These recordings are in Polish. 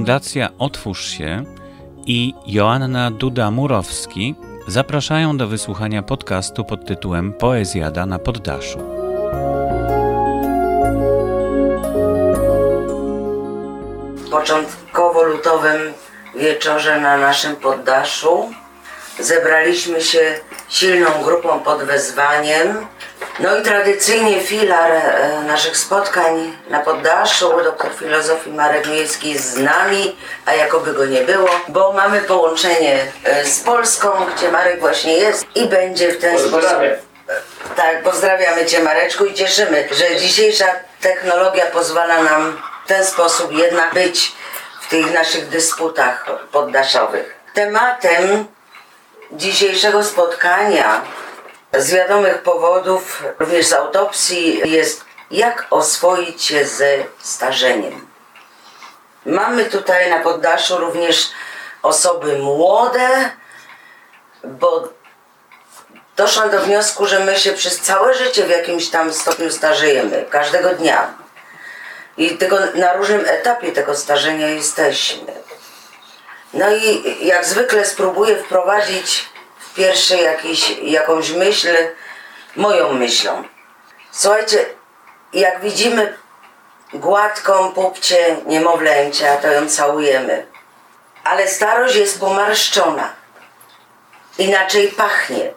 Fundacja Otwórz się i Joanna Duda-Murowski zapraszają do wysłuchania podcastu pod tytułem Poezjada na poddaszu. początkowo lutowym wieczorze na naszym poddaszu zebraliśmy się silną grupą pod wezwaniem. No i tradycyjnie filar e, naszych spotkań na poddaszu, doktor filozofii Marek Miejski jest z nami, a jakoby go nie było, bo mamy połączenie e, z Polską, gdzie Marek właśnie jest i będzie w ten sposób. Tak, pozdrawiamy Cię Mareczku i cieszymy, że dzisiejsza technologia pozwala nam w ten sposób jednak być w tych naszych dysputach poddaszowych. Tematem dzisiejszego spotkania z wiadomych powodów, również z autopsji, jest jak oswoić się ze starzeniem. Mamy tutaj na poddaszu również osoby młode, bo doszłam do wniosku, że my się przez całe życie w jakimś tam stopniu starzejemy, każdego dnia. I tylko na różnym etapie tego starzenia jesteśmy. No i jak zwykle spróbuję wprowadzić w pierwsze jakiś, jakąś myśl, moją myślą. Słuchajcie, jak widzimy gładką pupcie niemowlęcia, to ją całujemy. Ale starość jest pomarszczona. Inaczej pachnie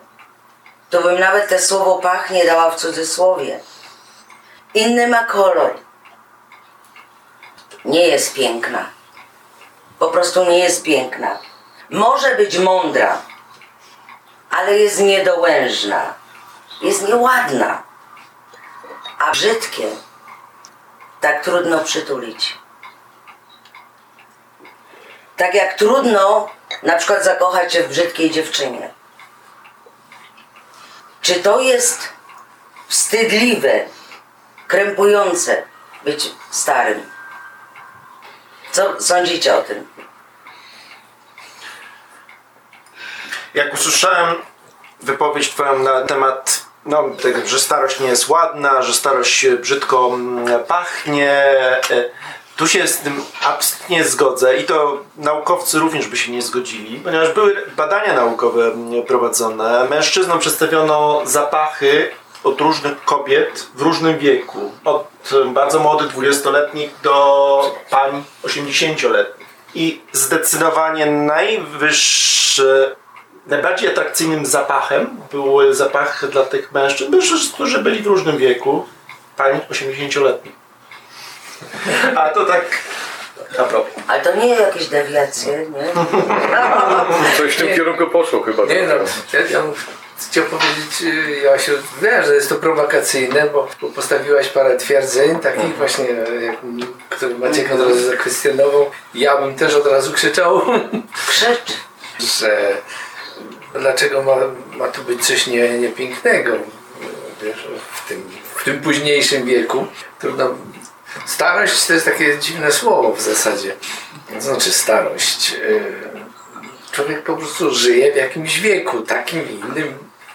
to bym nawet te słowo pachnie dała w cudzysłowie. Inny ma kolor. Nie jest piękna. Po prostu nie jest piękna. Może być mądra, ale jest niedołężna. Jest nieładna. A brzydkie tak trudno przytulić. Tak jak trudno na przykład zakochać się w brzydkiej dziewczynie. Czy to jest wstydliwe, krępujące być starym? Co sądzicie o tym? Jak usłyszałem wypowiedź Twoją na temat, no, tego, że starość nie jest ładna, że starość brzydko mm, pachnie, e, tu się z tym absolutnie zgodzę i to naukowcy również by się nie zgodzili, ponieważ były badania naukowe prowadzone. Mężczyznom przedstawiono zapachy od różnych kobiet w różnym wieku. Od bardzo młodych 20-letnich do pań 80-letnich. I zdecydowanie najwyższy, najbardziej atrakcyjnym zapachem były zapachy dla tych mężczyzn, mężczyzn, którzy byli w różnym wieku, pań 80-letnich. A to tak a propos. Ale to nie jakieś dewiacje, nie? Coś w tym kierunku poszło chyba. Nie no, ja, ja chciał powiedzieć, y, Joasiu, wiem, że jest to prowokacyjne, bo, postawiłaś parę twierdzeń, takich właśnie, e, jak, które Maciek od razu zakwestionował. Ja bym też od razu krzyczał, Krzycz. że dlaczego ma, ma tu być coś nie, niepięknego wiesz, w, tym, w tym późniejszym wieku. Trudno. Starość to jest takie dziwne słowo w zasadzie. Znaczy starość. Yy, Człowiek po prostu żyje w jakimś wieku, takim innym.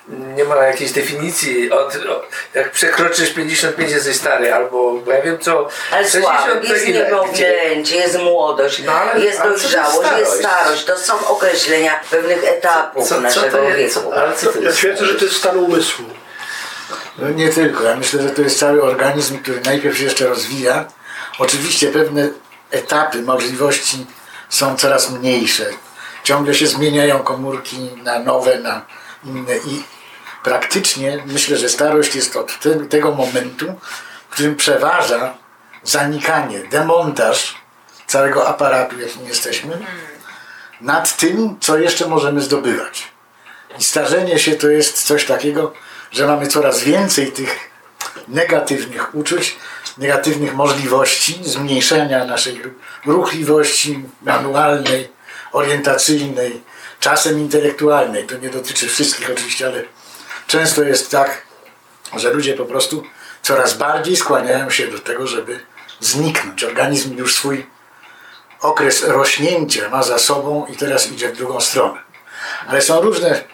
Nie ma jakiejś definicji. Od, od, jak przekroczysz 55 jesteś stary, albo bo ja wiem co. Ale 60 słabo, to jest niemowlęcie, jest młodość, No, ale- jest to jest dojrzałość, jest starość? To są określenia pewnych etapów Co, co naszego wieku. Ale co to Ja twierdzę, że to jest stan umysłu. No nie tylko. Ja myślę, że to jest cały organizm, który najpierw się jeszcze rozwija. Oczywiście pewne etapy możliwości są coraz mniejsze. Ciągle się zmieniają komórki na nowe, na inne i praktycznie myślę, że starość jest od te, tego momentu, w którym przeważa zanikanie, demontaż całego aparatu, jakim jesteśmy, nad tym, co jeszcze możemy zdobywać. I starzenie się to jest coś takiego, że mamy coraz więcej tych negatywnych uczuć, negatywnych możliwości zmniejszenia naszej ruchliwości manualnej, orientacyjnej, czasem intelektualnej. To nie dotyczy wszystkich oczywiście, ale często jest tak, że ludzie po prostu coraz bardziej skłaniają się do tego, żeby zniknąć. Organizm już swój okres rośnięcia ma za sobą i teraz idzie w drugą stronę. Ale są różne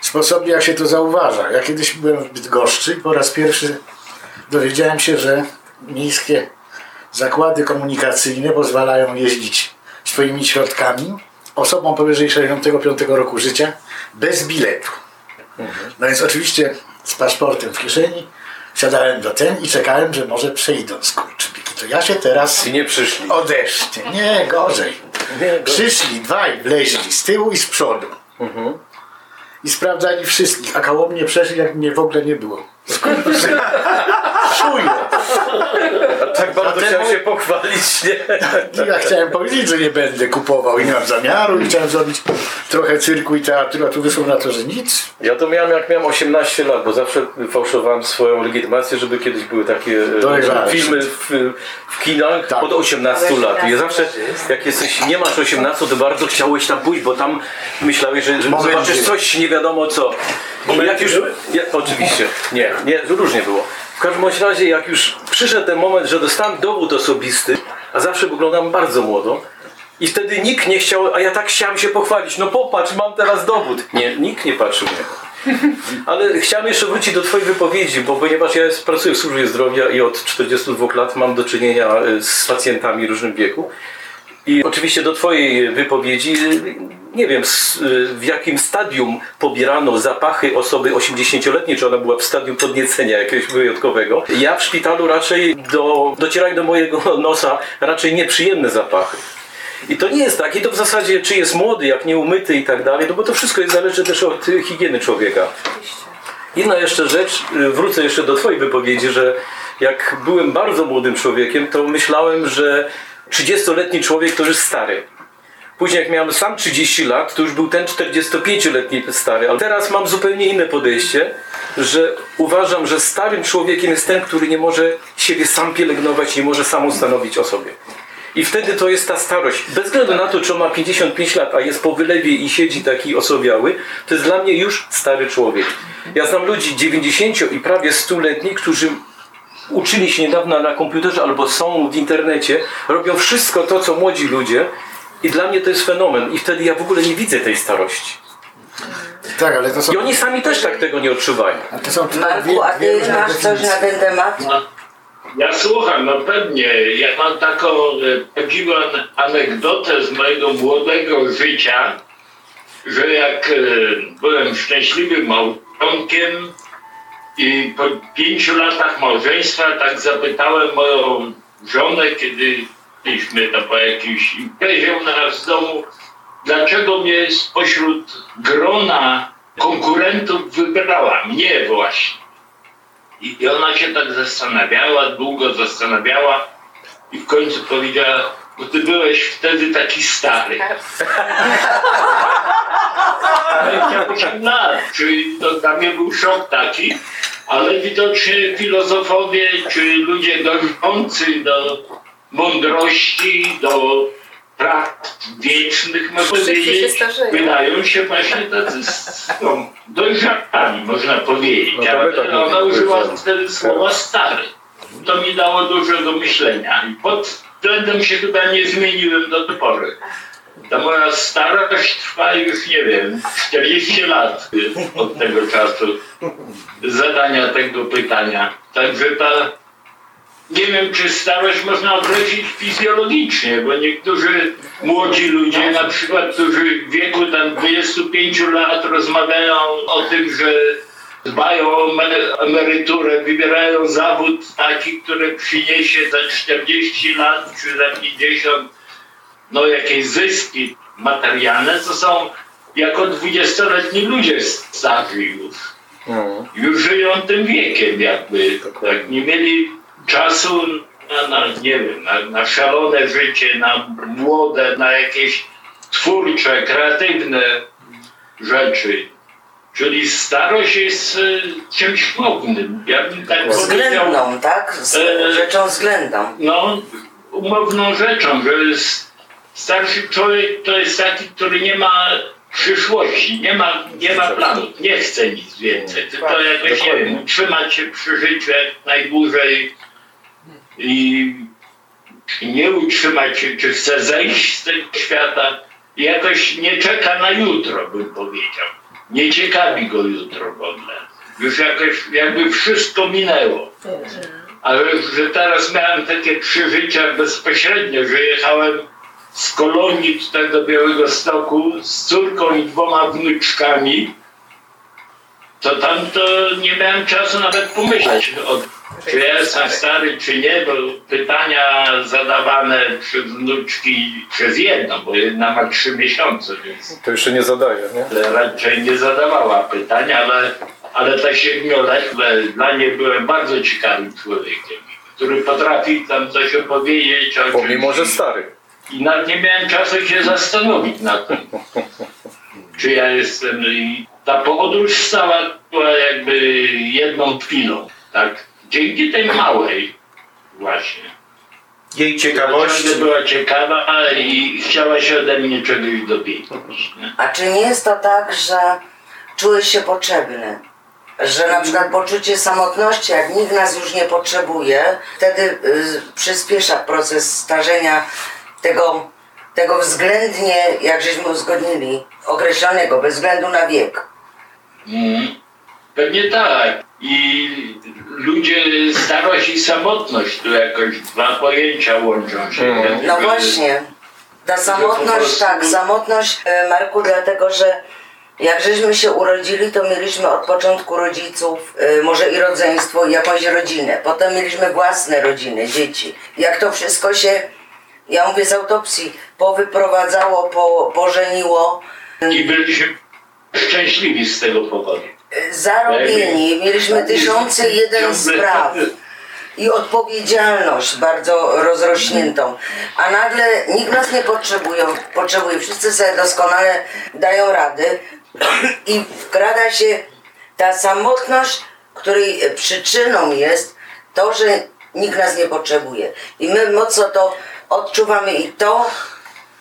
sposoby, jak się to zauważa. Ja kiedyś byłem w Bydgoszczy i po raz pierwszy dowiedziałem się, że miejskie zakłady komunikacyjne pozwalają jeździć swoimi środkami osobom powyżej 65 roku życia bez biletu. No więc oczywiście z paszportem w kieszeni siadałem do ten i czekałem, że może przejdą skurczybyki. To ja się teraz I nie przyszli. odeszcie. Nie, gorzej. Przyszli dwaj, wleźli z tyłu i z przodu. I sprawdzali wszystkich, a koło mnie przeszli, jak mnie w ogóle nie było. Czuje. Tak bardzo Zatem- chciałem się pochwalić, nie? I ja chciałem powiedzieć, że nie będę kupował i nie mam zamiaru i chciałem zrobić trochę cyrku i teatru, a tu wyszło na to, że nic. Ja to miałem jak miałem 18 lat, bo zawsze fałszowałem swoją legitymację, żeby kiedyś były takie e, filmy w, w kinach Tak. od 18 lat. I ja zawsze, jak jesteś, nie masz 18, to bardzo chciałeś tam pójść, bo tam myślałeś, że, że zobaczysz coś nie wiadomo co. I jak już, ja, oczywiście, nie, nie, różnie było. W każdym bądź razie, jak już przyszedł ten moment, że dostałem dowód osobisty, a zawsze wyglądam bardzo młodo, i wtedy nikt nie chciał, a ja tak chciałem się pochwalić, no popatrz, mam teraz dowód. Nie, nikt nie patrzył mnie. Ale chciałem jeszcze wrócić do Twojej wypowiedzi, bo ponieważ ja pracuję w służbie zdrowia i od 42 lat mam do czynienia e, z pacjentami różnym wieku. I oczywiście do Twojej wypowiedzi, nie wiem w jakim stadium pobierano zapachy osoby 80-letniej, czy ona była w stadium podniecenia jakiegoś wyjątkowego. Ja w szpitalu raczej do, docierają do mojego nosa raczej nieprzyjemne zapachy. I to nie jest tak, i to w zasadzie czy jest młody, jak nie umyty i tak dalej, no bo to wszystko jest zależy też od higieny człowieka. Jedna jeszcze rzecz, y, wrócę jeszcze do Twojej wypowiedzi, że jak byłem bardzo młodym człowiekiem, to myślałem, że 30-letni człowiek to już stary. Później jak miałem sam 30 lat, to już był ten 45-letni stary, ale teraz mam zupełnie inne podejście, że uważam, że starym człowiekiem jest ten, który nie może siebie sam pielęgnować, nie może sam ustanowić o sobie. I wtedy to jest ta starość. Bez względu na to, czy on ma 55 lat, a jest po wylewie i siedzi taki osobiały, to jest dla mnie już stary człowiek. Ja znam ludzi 90 i prawie 100-letnich, którzy uczyli się niedawno na komputerze albo są w internecie, robią wszystko to, co młodzi ludzie. I dla mnie to jest fenomen. I wtedy ja w ogóle nie widzę tej starości. Tak, ale to są... I oni sami też tak tego nie odczuwają. To są Marku, a ty masz coś na ten temat? Ja słucham, no pewnie. Ja mam taką e, prawdziwą anegdotę z mojego młodego życia, że jak e, byłem szczęśliwym małżonkiem i po pięciu latach małżeństwa tak zapytałem moją żonę, kiedy byliśmy to po jakiejś imprezie u nas w domu, dlaczego mnie spośród grona konkurentów wybrała, mnie właśnie. I, I ona się tak zastanawiała, długo zastanawiała i w końcu powiedziała, bo ty byłeś wtedy taki stary. Ale 8 lat, czyli to dla mnie był szok taki, ale widocznie filozofowie czy ludzie dążący do mądrości, do praw wiecznych, można powiedzieć, wydają się właśnie tacy no, dojrzali, można powiedzieć. No to my tak Ale ona użyła wtedy słowa stary. To mi dało dużo do myślenia i pod względem się chyba nie zmieniłem do tej pory. Ta moja starość trwa już, nie wiem, 40 lat od tego czasu zadania tego pytania. Także ta, nie wiem, czy starość można określić fizjologicznie, bo niektórzy młodzi ludzie, na przykład, którzy w wieku tam 25 lat rozmawiają o tym, że dbają o emer- emeryturę, wybierają zawód taki, który przyniesie za 40 lat czy za 50 no jakieś zyski materialne, to są jako 20-letni ludzie starzy już. Już żyją tym wiekiem jakby. Tak, nie mieli czasu na, na nie wiem, na, na szalone życie, na młode, na jakieś twórcze, kreatywne rzeczy. Czyli starość jest e, czymś mognym. Ja bym tak powiedział, Względną, tak? Z, E, rzeczą względną. no, umowną rzeczą, że jest starszy człowiek to jest taki, który nie ma przyszłości, nie ma, nie ma planów, nie chce nic więcej, tylko jakoś, nie wiem, utrzymać się przy życiu jak najdłużej i nie utrzymać się, czy chce zejść z tego świata i jakoś nie czeka na jutro, bym powiedział. Nie ciekawi go jutro w ogóle. Już jakoś jakby wszystko minęło. Ale że teraz miałem takie przeżycia bezpośrednio, że jechałem z kolonii tutaj do Białego Stoku z córką i dwoma wnuczkami, to tam to nie miałem czasu nawet pomyśleć o czy ja jestem stary, czy nie, bo pytania zadawane przez wnuczki, przez jedną, bo jedna ma trzy miesiące, więc To jeszcze nie zadaje, nie? raczej nie zadawała pytań, ale, ale ta siedmioletnia, dla niej byłem bardzo ciekawym człowiekiem, który potrafi tam coś opowiedzieć Pomimo, że stary. I nawet nie miałem czasu się zastanowić nad tym, czy ja jestem. I ta podróż stała była jakby jedną chwilą, tak? Dzięki tej małej właśnie. Jej Ciągle ciekawości. była ciekawa i chciała się ode mnie czegoś dowiedzieć. nie? A czy nie jest to tak, że czułeś się potrzebny? Że na przykład poczucie samotności, jak nikt nas już nie potrzebuje, wtedy y, przyspiesza proces starzenia tego, tego względnie, jak żeśmy uzgodnili, określonego, bez względu na wiek. Mhm. Pewnie tak. I ludzie, starość i samotność, to jakoś dwa pojęcia łączą się. Mhm. No właśnie. Ta samotność, prostu- tak, samotność, e, Marku, dlatego że jak żeśmy się urodzili, to mieliśmy od początku rodziców, e, może i rodzeństwo, i jakąś rodzinę. Potem mieliśmy własne rodziny, dzieci. Jak to wszystko się, ja mówię z autopsji, powyprowadzało, po, pożeniło, I byliśmy szczęśliwi z tego powodu. zarobieni, mieliśmy tysiące jeden spraw i odpowiedzialność bardzo rozrośniętą. A nagle nikt nas nie potrzebuje, potrzebuje. wszyscy sobie doskonale dają rady i wkrada się ta samotność, której przyczyną jest to, że nikt nas nie potrzebuje. I my mocno to odczuwamy i to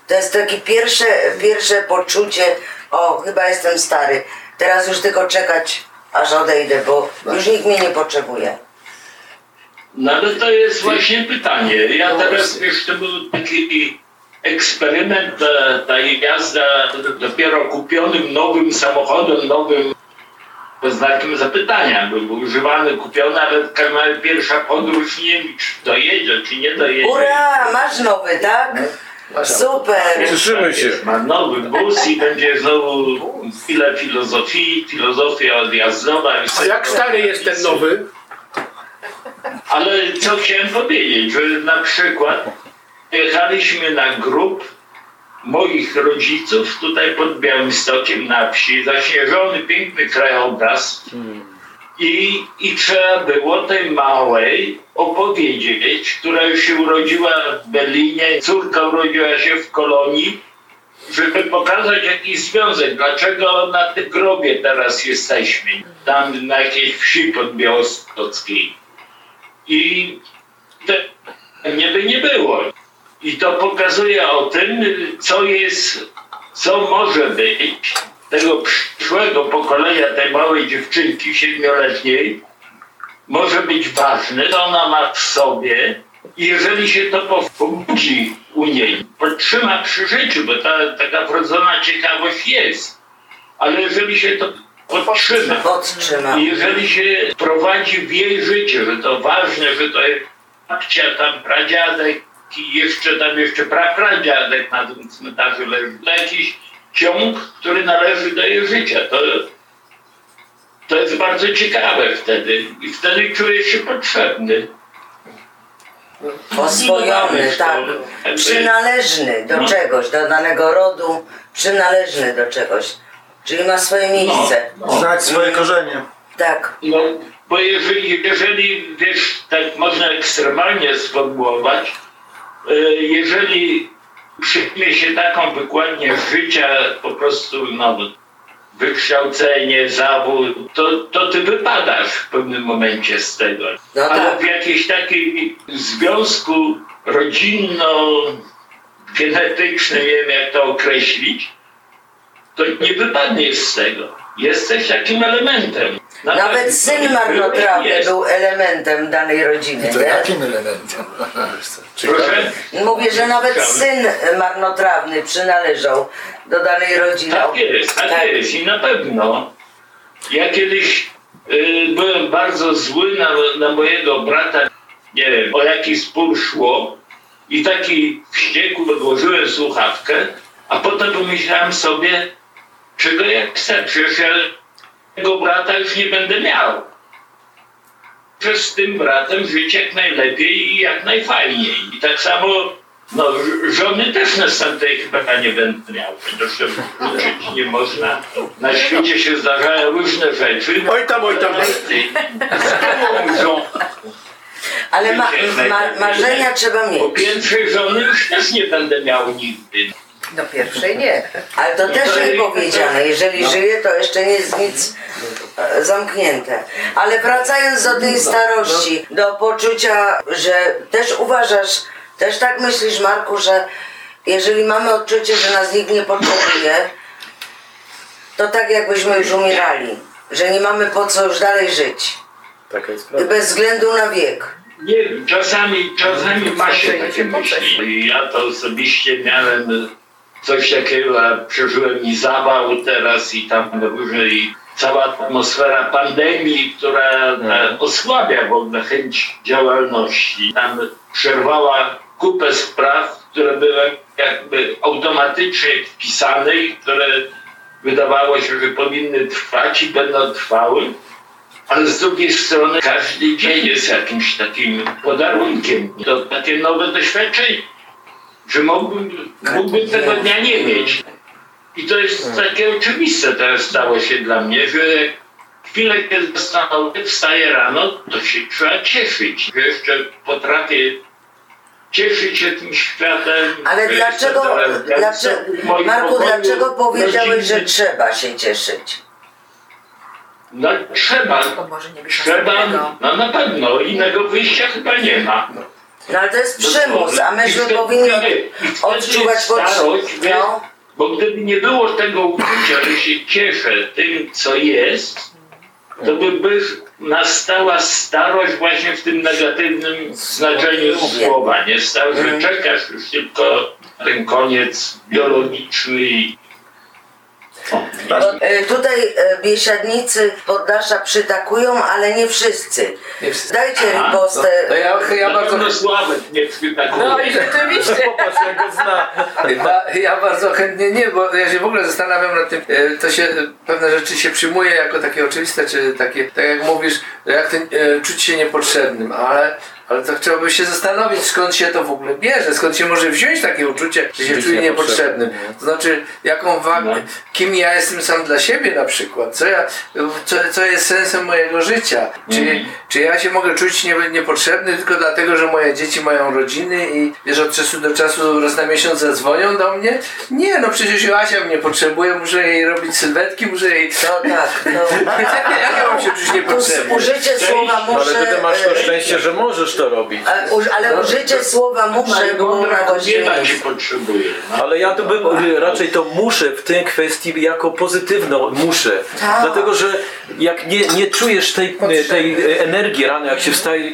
to jest takie pierwsze, pierwsze poczucie, o chyba jestem stary, teraz już tylko czekać aż odejdę, bo już nikt mnie nie potrzebuje. No ale to jest właśnie pytanie. Ja teraz, wiesz, to był taki eksperyment, ta, ta jazda dopiero kupionym nowym samochodem, nowym znakiem zapytania. Był, używany, kupiony, ale razie pierwsza podróż, nie wiem, czy dojedzie, czy nie dojedzie. Ura, masz nowy, tak? Super! Cieszymy się. Ma nowy bus i będzie znowu chwilę filozofii, filozofia odjazdowa. A jak stary jest ten nowy? Ale co chciałem powiedzieć, że na przykład jechaliśmy na grup moich rodziców tutaj pod Białymstokiem na wsi, zaśnieżony, piękny krajobraz i, i trzeba było tej małej opowiedzieć, która już się urodziła w Berlinie, córka urodziła się w Kolonii, żeby pokazać jakiś związek, dlaczego na tym grobie teraz jesteśmy, tam na jakiejś wsi pod Białostockiej. I to nie by nie było. I to pokazuje o tym, co jest, co może być tego przyszłego pokolenia, tej małej dziewczynki siedmioletniej, może być ważne, co ona ma w sobie. I jeżeli się to pobudzi u niej, podtrzyma przy życiu, bo ta taka wrodzona ciekawość jest, ale jeżeli się to podtrzyma, Podtrzyma. i jeżeli się prowadzi w jej życie, że to ważne, że to jest babcia, tam pradziadek i jeszcze tam jeszcze prapradziadek na tym cmentarzu leży, to jakiś ciąg, który należy do jej życia. To, to jest bardzo ciekawe wtedy i wtedy czujesz się potrzebny. Oswojony, tak. Przynależny do No. czegoś, do danego rodu, przynależny do czegoś. Czyli ma swoje miejsce. Znać swoje korzenie. Tak. No, bo jeżeli, jeżeli wiesz, tak można ekstremalnie sformułować, jeżeli przyjmie się taką wykładnię życia, po prostu no, wykształcenie, zawód, to, to ty wypadasz w pewnym momencie z tego. No Ale tak. w jakimś takim związku rodzinno-genetycznym, nie wiem jak to określić, to nie wypadniesz z tego. Jesteś takim elementem. Nawet syn marnotrawny był elementem danej rodziny. To jakim elementem? Proszę? Mówię, że nawet syn marnotrawny przynależał do danej rodziny. Tak jest, tak, Tak. jest i na pewno. Ja kiedyś y, byłem bardzo zły na, na mojego brata, nie wiem, o jaki spór szło I taki wściekły odłożyłem słuchawkę, a potem pomyślałem sobie, czego ja chcę, przecież ja tego brata już nie będę miał. Przez z tym bratem żyć jak najlepiej i jak najfajniej. I tak samo no, żony też następnej chyba nie będę miał. Przecież żyć nie można. Na świecie się zdarzają różne rzeczy. Oj tam, oj tam. Ale ma, ma, marzenia trzeba Po mieć. pierwszej żony już też nie będę miał nigdy. Do pierwszej nie. Ale to też nie powiedziane. Jeżeli żyje, to jeszcze nie jest nic e, zamknięte. Ale wracając do tej starości, do poczucia, że też uważasz, też tak myślisz, Marku, że jeżeli mamy odczucie, że nas nikt nie potrzebuje, to tak jakbyśmy już umierali. Że nie mamy po co już dalej żyć. Taka jest prawda. Bez względu na wiek. Nie wiem, czasami, czasami ma się takie myśli. I Ja to osobiście miałem coś takiego, a przeżyłem i zawał teraz i tam różne i cała atmosfera pandemii, która e, osłabia w ogóle chęć działalności. Tam przerwała kupę spraw, które były jakby automatycznie wpisane i które wydawało się, że powinny trwać i będą trwały. Ale z drugiej strony każdy dzień jest jakimś takim podarunkiem. To takie nowe doświadczenie, że mógłbym, mógłbym tego dnia nie mieć. I to jest takie oczywiste teraz stało się dla mnie, że jak chwilę kiedy zastanowię, wstaję rano, to się trzeba cieszyć, że jeszcze potrafię cieszyć się tym światem. Ale dlaczego, dlaczego Marku, pokoju dlaczego powiedziałeś, że trzeba się cieszyć? No trzeba, trzeba, no na pewno, innego wyjścia chyba nie ma. No ale to jest przymus, a myśmy wtedy- powinni odczuwać starość, potrzebę. No. Bo gdyby nie było tego uczucia, że się cieszę tym, co jest, to by, by nastała starość właśnie w tym negatywnym znaczeniu słowa. Nie stał, że czekasz już tylko na ten koniec biologiczny i Tutaj e, biesiadnicy poddasza przytakują, ale nie wszyscy. Nie wszyscy. Dajcie Aha, ripostę. To ja, ja na bardzo Sławek nie przytakuje. No i rzeczywiście. Popatrz, jak go zna. Ja, ja bardzo chętnie nie, bo ja się w ogóle zastanawiam nad tym, e, to się, e, pewne rzeczy się przyjmuje jako takie oczywiste, czy takie, tak jak mówisz, jak ten, e, czuć się niepotrzebnym, ale, ale to trzeba by się zastanowić, skąd się to w ogóle bierze, skąd się może wziąć takie uczucie, że się czuję niepotrzebnym. To znaczy, jaką wagę, kim ja jestem sam dla siebie na przykład, co, ja, co, co jest sensem mojego życia, czy, czy ja się mogę czuć nie, niepotrzebny tylko dlatego, że moje dzieci mają rodziny i wiesz, od czasu do czasu raz na miesiąc zadzwonią do mnie? Nie, no przecież Joasia mnie potrzebuje, muszę jej robić sylwetki, muszę jej... No tak, no. Jak ja mam się czuć niepotrzebny? użycie słowa No, muszę. ale ty masz to e, szczęście, że możesz to robić. Ale, uż- ale użycie słowa muszę było na Mądra właściwie kobieta cię miejscu. potrzebuje. No. Ale ja tu bym raczej to muszę w tej kwestii jako pozytywną muszę. Tak. Dlatego, że jak nie, nie czujesz tej, tej energii rano, jak się wstaje,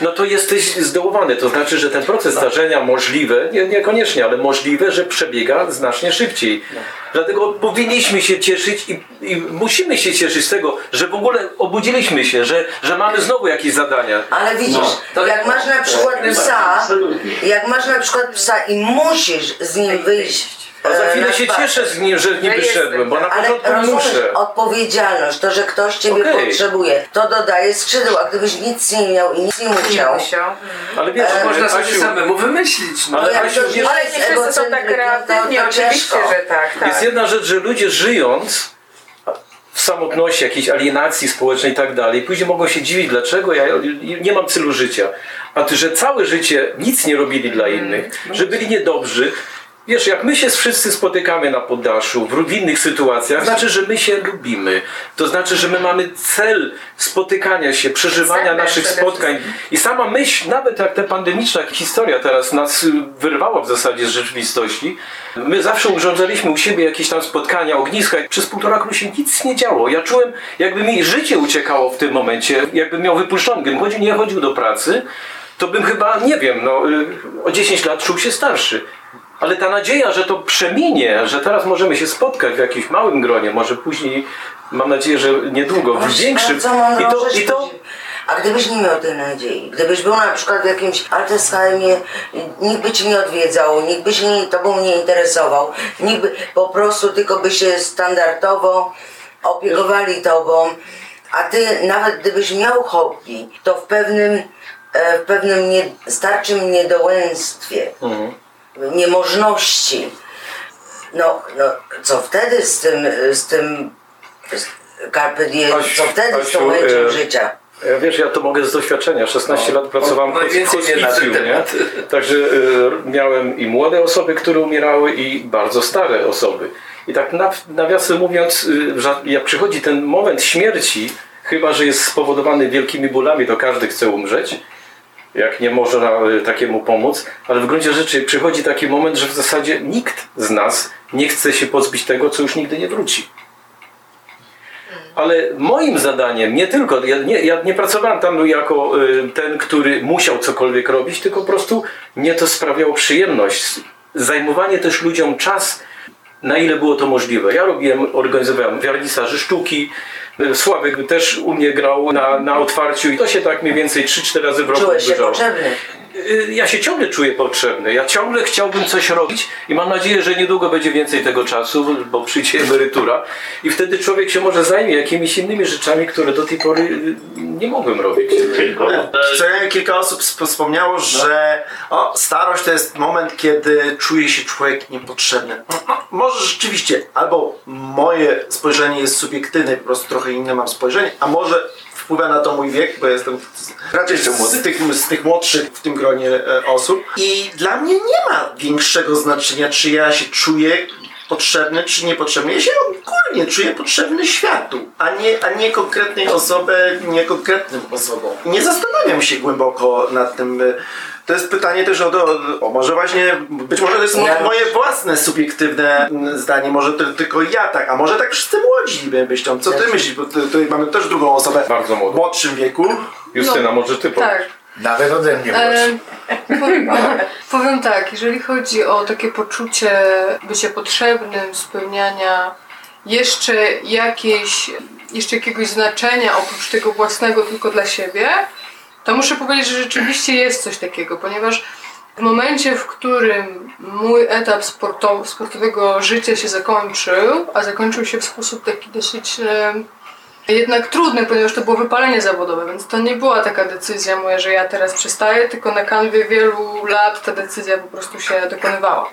no to jesteś zdołowany. To znaczy, że ten proces starzenia możliwe, nie, niekoniecznie, ale możliwe, że przebiega znacznie szybciej. Dlatego powinniśmy się cieszyć i, i musimy się cieszyć z tego, że w ogóle obudziliśmy się, że, że mamy znowu jakieś zadania. Ale widzisz, to- jak masz na przykład psa, Absolutnie. jak masz na przykład psa i musisz z nim wyjść. A za e, chwilę się cieszę z nim, że nie Ja wyszedłem, bo na Ale początku rozumiesz, muszę. odpowiedzialność, to, że ktoś ciebie Okej. potrzebuje, to dodaje skrzydeł, a gdybyś nic nie miał i nic nie Nie musiał. Ale wiesz, E, Można sobie Asiu, samemu wymyślić. No. Ale Asiu, to wiesz, Ale nie wszyscy są tak no kreatywni, to, to oczywiście, ciężko. że tak, tak. Jest jedna rzecz, że ludzie żyjąc w samotności, jakiejś alienacji społecznej i tak dalej, później mogą się dziwić, dlaczego ja nie mam celu życia. A ty, że całe życie nic nie robili dla innych, że byli niedobrzy. Wiesz, jak my się wszyscy spotykamy na poddaszu, w innych sytuacjach, znaczy, że my się lubimy. To znaczy, że my mamy cel spotykania się, przeżywania naszych spotkań. I sama myśl, nawet jak ta pandemiczna historia teraz nas y, wyrwała w zasadzie z rzeczywistości, my zawsze urządzaliśmy u siebie jakieś tam spotkania, ogniska. Przez półtora roku się nic nie działo. Ja czułem, jakby mi życie uciekało w tym momencie, jakbym miał wypuszczony. Gdybym chodził, nie chodził do pracy, to bym chyba, nie wiem, no, y, o 10 lat czuł się starszy. Ale ta nadzieja, że to przeminie, że teraz możemy się spotkać w jakimś małym gronie, może później, mam nadzieję, że niedługo, w większym. I to, i to. A gdybyś nie miał tej nadziei, gdybyś był na przykład w jakimś Altersheimie, nikt by cię nie odwiedzał, nikt by się nie, tobą nie interesował, nikt by po prostu tylko by się standardowo opiekowali tobą, a ty nawet gdybyś miał hobby, to w pewnym, e, w pewnym nie, starczym niedołęstwie, niemożności, no, no co wtedy z tym, z tym z carpe diem, co wtedy z tą chęcią e, życia? Ja Wiesz, ja to mogę z doświadczenia. 16 lat pracowałem w hospicjum, nie? temat. Także y, miałem i młode osoby, które umierały i bardzo stare osoby. I tak naw- nawiasem mówiąc, y, jak przychodzi ten moment śmierci, chyba że jest spowodowany wielkimi bólami, to każdy chce umrzeć, jak nie można y, takiemu pomóc, ale w gruncie rzeczy przychodzi taki moment, że w zasadzie nikt z nas nie chce się pozbyć tego, co już nigdy nie wróci. Ale moim zadaniem, nie tylko, ja nie, ja nie pracowałem tam jako y, ten, który musiał cokolwiek robić, tylko po prostu mnie to sprawiało przyjemność. Zajmowanie też ludziom czas, na ile było to możliwe. Ja robiłem, organizowałem wernisaże sztuki, Sławek też u mnie grał na, na otwarciu i to się tak mniej więcej 3-4 razy w roku Czułeś się potrzebny. Y, Ja się ciągle czuję potrzebny. Ja ciągle chciałbym coś robić i mam nadzieję, że niedługo będzie więcej tego czasu, bo przyjdzie emerytura i wtedy człowiek się może zajmie jakimiś innymi rzeczami, które do tej pory y, nie mogłem robić. Tylko Co kilka osób sp- wspomniało, że o, starość to jest moment, kiedy czuje się człowiek niepotrzebny. No, no, może rzeczywiście, albo moje spojrzenie jest subiektywne, po prostu trochę inne mam spojrzenie, a może wpływa na to mój wiek, bo jestem raczej z tych, z tych młodszych w tym gronie e, osób. I dla mnie nie ma większego znaczenia, czy ja się czuję potrzebny, czy niepotrzebny. Ja się ogólnie czuję potrzebny światu, a nie, a nie konkretnej osobie, nie konkretnym osobom. Nie zastanawiam się głęboko nad tym. To jest pytanie też o, o, o może właśnie, być może to jest mo- Ja- moje własne subiektywne mm, zdanie, może to, tylko ja tak, a może tak wszyscy młodzi myślą. Co ty myślisz? Bo tu- tutaj mamy też drugą osobę Bardzo młodą. w młodszym wieku. Justyna, może ty powiesz? Tak. Nawet ode mnie E, młodszy. powiem, powiem tak, jeżeli chodzi o takie poczucie bycia potrzebnym, spełniania jeszcze jakiejś, jeszcze jakiegoś znaczenia oprócz tego własnego tylko dla siebie, to muszę powiedzieć, że rzeczywiście jest coś takiego, ponieważ w momencie, w którym mój etap sportow, sportowego życia się zakończył, a zakończył się w sposób taki dosyć e, jednak trudny, ponieważ to było wypalenie zawodowe, więc to nie była taka decyzja moja, że ja teraz przestaję, tylko na kanwie wielu lat ta decyzja po prostu się dokonywała.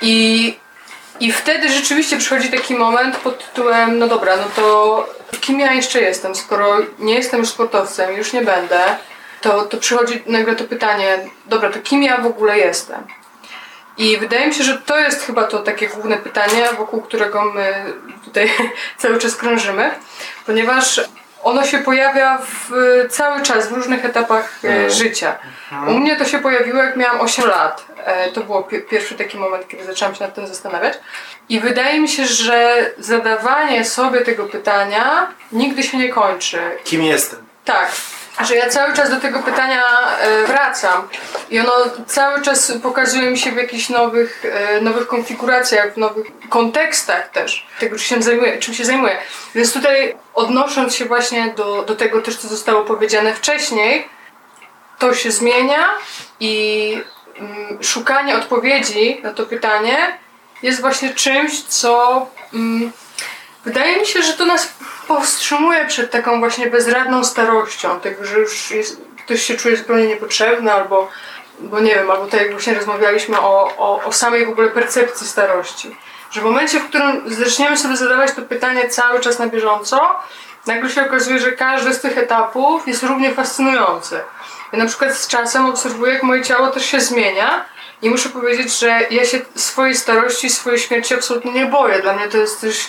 I, I wtedy rzeczywiście przychodzi taki moment pod tytułem, no dobra, no to kim ja jeszcze jestem, skoro nie jestem już sportowcem, już nie będę, to, to przychodzi nagle to pytanie, dobra, to kim ja w ogóle jestem? I wydaje mi się, że to jest chyba to takie główne pytanie, wokół którego my tutaj cały czas krążymy, ponieważ ono się pojawia w, cały czas w różnych etapach e, życia. U mnie to się pojawiło jak miałam 8 lat. E, To był pi- pierwszy taki moment, kiedy zaczęłam się nad tym zastanawiać. I wydaje mi się, że zadawanie sobie tego pytania nigdy się nie kończy. Kim jestem? Tak, że ja cały czas do tego pytania e, wracam i ono cały czas pokazuje mi się w jakichś nowych, e, nowych konfiguracjach, w nowych kontekstach też tego, czym się zajmuję. Czym się zajmuję. Więc tutaj odnosząc się właśnie do, do tego też, co zostało powiedziane wcześniej, to się zmienia i mm, szukanie odpowiedzi na to pytanie jest właśnie czymś, co mm, wydaje mi się, że to nas powstrzymuje przed taką właśnie bezradną starością, tego, że już jest, ktoś się czuje zupełnie niepotrzebny albo, bo nie wiem, albo tak jak właśnie rozmawialiśmy o, o, o samej w ogóle percepcji starości. Że w momencie, w którym zaczniemy sobie zadawać to pytanie cały czas na bieżąco, nagle się okazuje, że każdy z tych etapów jest równie fascynujący. Ja na przykład z czasem obserwuję, jak moje ciało też się zmienia i muszę powiedzieć, że ja się swojej starości, swojej śmierci absolutnie nie boję. Dla mnie to jest też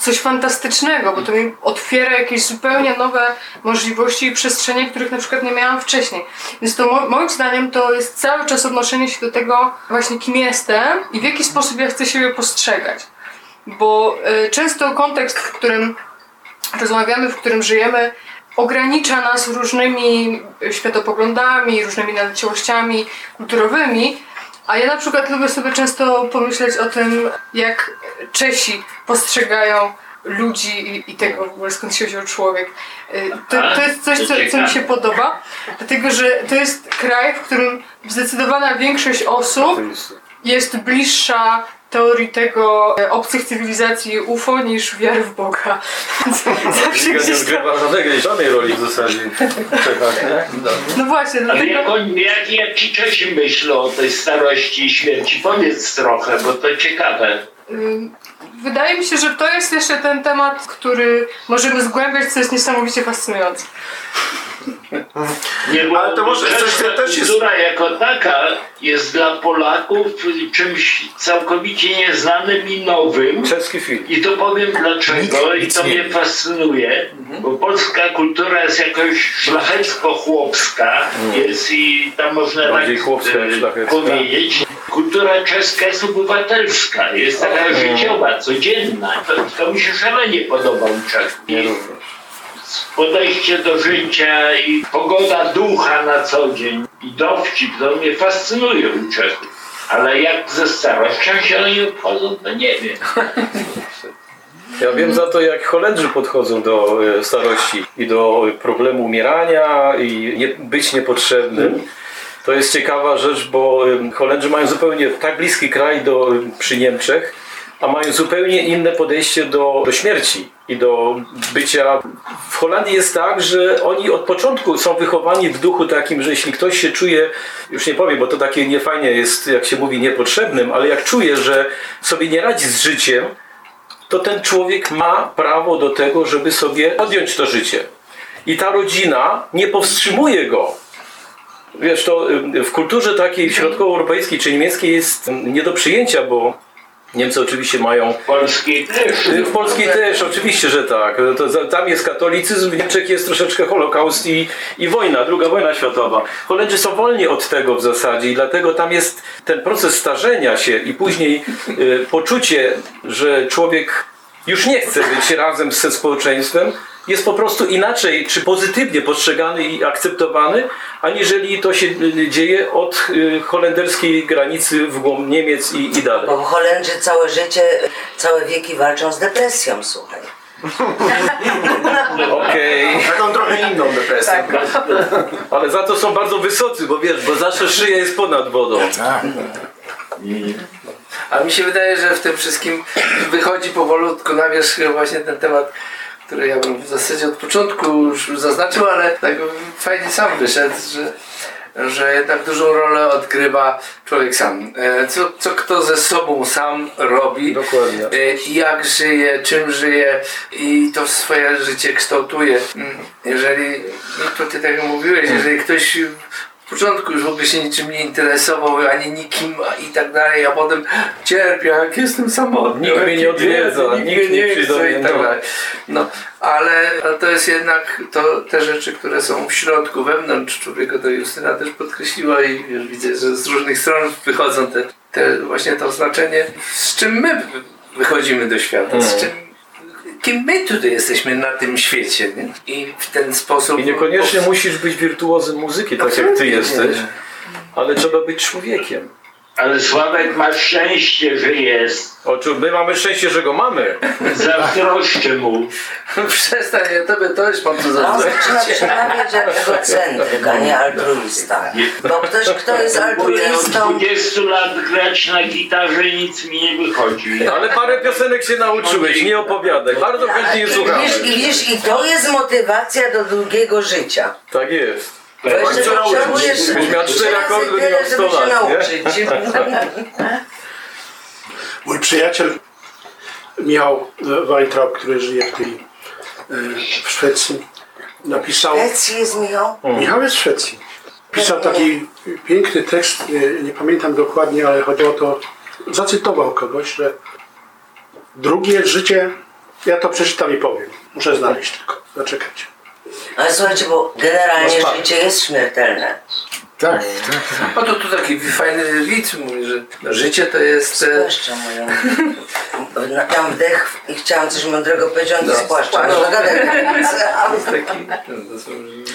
coś fantastycznego, bo to mi otwiera jakieś zupełnie nowe możliwości i przestrzenie, których na przykład nie miałam wcześniej. Więc to mo- moim zdaniem to jest cały czas odnoszenie się do tego właśnie kim jestem i w jaki sposób ja chcę siebie postrzegać. Bo y, często kontekst, w którym rozmawiamy, w którym żyjemy, ogranicza nas różnymi światopoglądami, różnymi naleciałościami kulturowymi, a ja na przykład lubię sobie często pomyśleć o tym, jak Czesi postrzegają ludzi i, tego w ogóle skąd się wziął człowiek. Y, To, to jest coś, co, co mi się podoba, dlatego że to jest kraj, w którym zdecydowana większość osób jest bliższa teorii tego e, obcych cywilizacji UFO niż wiary w Boga. Zawsze Nie gdzieś tam, odgrywa żadnej, żadnej roli w zasadzie. Czechach, nie? no właśnie, Ale dlatego... jak, on, jak, jak ci Czesi myślą o tej starości i śmierci? Powiedz trochę, bo to ciekawe. Wydaje mi się, że to jest jeszcze ten temat, który możemy zgłębiać, co jest niesamowicie fascynujące. Nie, Ale to może też jest- kultura jako taka jest dla Polaków czymś całkowicie nieznanym i nowym. Czeski film. I to powiem dlaczego Nic- i nic to nie mnie fascynuje, bo polska kultura jest jakoś szlachecko-chłopska jest i tam można Bardziej tak e, niż szlachecka. powiedzieć. Kultura czeska jest obywatelska, jest taka życiowa, codzienna. To, to mi się szalenie podoba u Czechów. Podejście do życia i pogoda ducha na co dzień i dowcip, to mnie fascynuje u Czechów. Ale jak ze starością się oni obchodzą, to nie wiem. Ja wiem za to, jak Holendrzy podchodzą do e, starości i do problemu umierania i nie, być niepotrzebnym. To jest ciekawa rzecz, bo Holendrzy mają zupełnie tak bliski kraj do, przy Niemczech, a mają zupełnie inne podejście do, do śmierci i do bycia. W Holandii jest tak, że oni od początku są wychowani w duchu takim, że jeśli ktoś się czuje, już nie powiem, bo to takie niefajnie jest, jak się mówi, niepotrzebnym, ale jak czuje, że sobie nie radzi z życiem, to ten człowiek ma prawo do tego, żeby sobie podjąć to życie. I ta rodzina nie powstrzymuje go. Wiesz, to y, w kulturze takiej środkowoeuropejskiej czy niemieckiej jest y, nie do przyjęcia, bo Niemcy oczywiście mają. Polskiej też. Y, W Polskiej też, oczywiście, że tak. To, za- tam jest katolicyzm, w Niemczech jest troszeczkę Holokaust i, i wojna, druga wojna światowa. Holendrzy są wolni od tego w zasadzie i dlatego tam jest ten proces starzenia się i później y, poczucie, że człowiek już nie chce być razem ze społeczeństwem, jest po prostu inaczej, czy pozytywnie postrzegany i akceptowany, aniżeli to się y, dzieje od y, holenderskiej granicy w głąb Niemiec i, i dalej. Bo Holendrzy całe życie, całe wieki walczą z depresją, słuchaj. Okej. Taką trochę inną depresję. Ale za to są bardzo wysocy, bo wiesz, bo zawsze szyja jest ponad wodą. Tak. A mi się wydaje, że w tym wszystkim wychodzi powolutku na wierzch właśnie ten temat, który ja bym w zasadzie od początku już zaznaczył, ale tak fajnie sam wyszedł, że, że jednak dużą rolę odgrywa człowiek sam. E, Co, co kto ze sobą sam robi, Dokładnie. e, jak żyje, czym żyje i to swoje życie kształtuje. Mm, Jeżeli, no to ty tak mówiłeś, jeżeli ktoś początku już w ogóle się niczym nie interesował, ani nikim i tak dalej, a potem cierpię, jak jestem samotny. Nikt mnie nie odwiedza, nikt nie chce i tak dalej. No, ale to jest jednak to, te rzeczy, które są w środku, wewnątrz człowieka, to Justyna też podkreśliła i już widzę, że z różnych stron wychodzą te, te właśnie to znaczenie, z czym my wychodzimy do świata, z czym kim my tutaj jesteśmy na tym świecie, nie? I w ten sposób... I niekoniecznie musisz być wirtuozem muzyki, tak jak ty jesteś, nie. ale trzeba być człowiekiem. Ale Sławek ma szczęście, że jest. Oczu, my mamy szczęście, że go mamy. Zazdroszczę mu. Przestań, ja tobie to już mam co On zaznaczyć. zaczyna przemawiać jak egocentryk, a nie altruista. Bo ktoś, kto jest Próbuję od altruistą, 20 lat grać na gitarze i nic mi nie wychodzi. Ale parę piosenek się nauczyłeś, nie opowiadaj. Bardzo chętnie je słuchamy. wiesz, i to jest motywacja do długiego życia. Tak jest. Bo jeszcze potrzebujesz trzy cztery razy akordy, tyle, miał żeby 100 się nauczyć. Mój przyjaciel Michał Weintraub, który żyje w, tej, e, w Szwecji, napisał. Szwecji jest Michał? Michał jest w Szwecji. Pisał taki piękny tekst, nie, nie pamiętam dokładnie, ale chodzi o to, zacytował kogoś, że drugie życie, ja to przeczytam i powiem. Muszę znaleźć tylko, zaczekajcie. Ale słuchajcie, bo generalnie pan. życie jest śmiertelne. Tak, tak. No to tu taki fajny widz mówi, że życie to jest... e, Spłaszcza moją... Na- Tam wdech i chciałam coś mądrego powiedzieć, on to No, spłaszcza. no. No, gadaj. taki, to są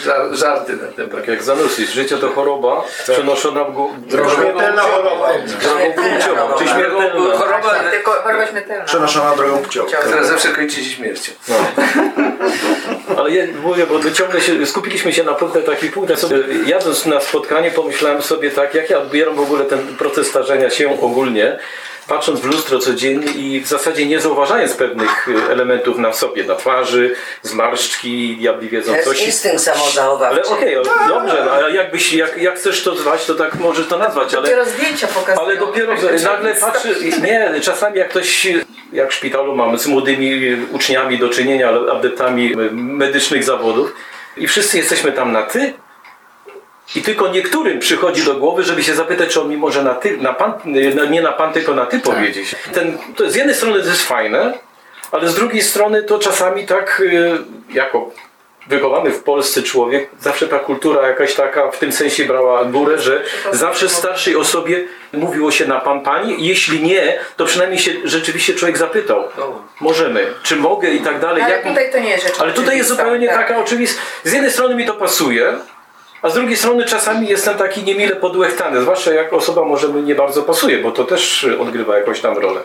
żar, żarty na temat. Tak jak Zanussi, życie to choroba przenoszona w gó- drogą Śmiertelna choroba. drogą płciową, czy śmiertelna. Choroba, Tylko choroba śmiertelna. przenoszona drogą płciową. Która zawsze kończy się śmiercią. No. Ale ja mówię, bo my ciągle się, skupiliśmy się na takich punktach. Sobie, jadąc na spotkanie pomyślałem sobie tak, jak ja odbieram w ogóle ten proces starzenia się ogólnie, patrząc w lustro codziennie i w zasadzie nie zauważając pewnych y, elementów na sobie, na twarzy, zmarszczki, diabli wiedzą To jest coś. instynkt samozachowawczy. Ale okej, o- dobrze, no, ale jakbyś, jak, jak chcesz to zwać, to tak możesz to nazwać, ale... Dopiero zdjęcia pokazują. Ale dopiero nagle patrzy, nie, czasami jak ktoś, jak w szpitalu mamy z młodymi uczniami do czynienia, ale adeptami medycznych zawodów i wszyscy jesteśmy tam na ty i tylko niektórym przychodzi do głowy, żeby się zapytać, czy on mi może na ty, na pan, nie na pan, tylko na ty powiedzieć. Ten, to z jednej strony to jest fajne, ale z drugiej strony to czasami tak y, jako wychowany w Polsce człowiek, zawsze ta kultura jakaś taka w tym sensie brała górę, że zawsze starszej osobie mówiło się na pan, pani. Jeśli nie, to przynajmniej się rzeczywiście człowiek zapytał. Możemy, czy mogę i tak dalej. Ale Jak- tutaj to nie jest rzecz ale tutaj jest zupełnie tak. taka oczywista. Z jednej strony mi to pasuje, a z drugiej strony czasami jestem taki niemile podłechtany, zwłaszcza jak osoba może mi nie bardzo pasuje, bo to też odgrywa jakąś tam rolę.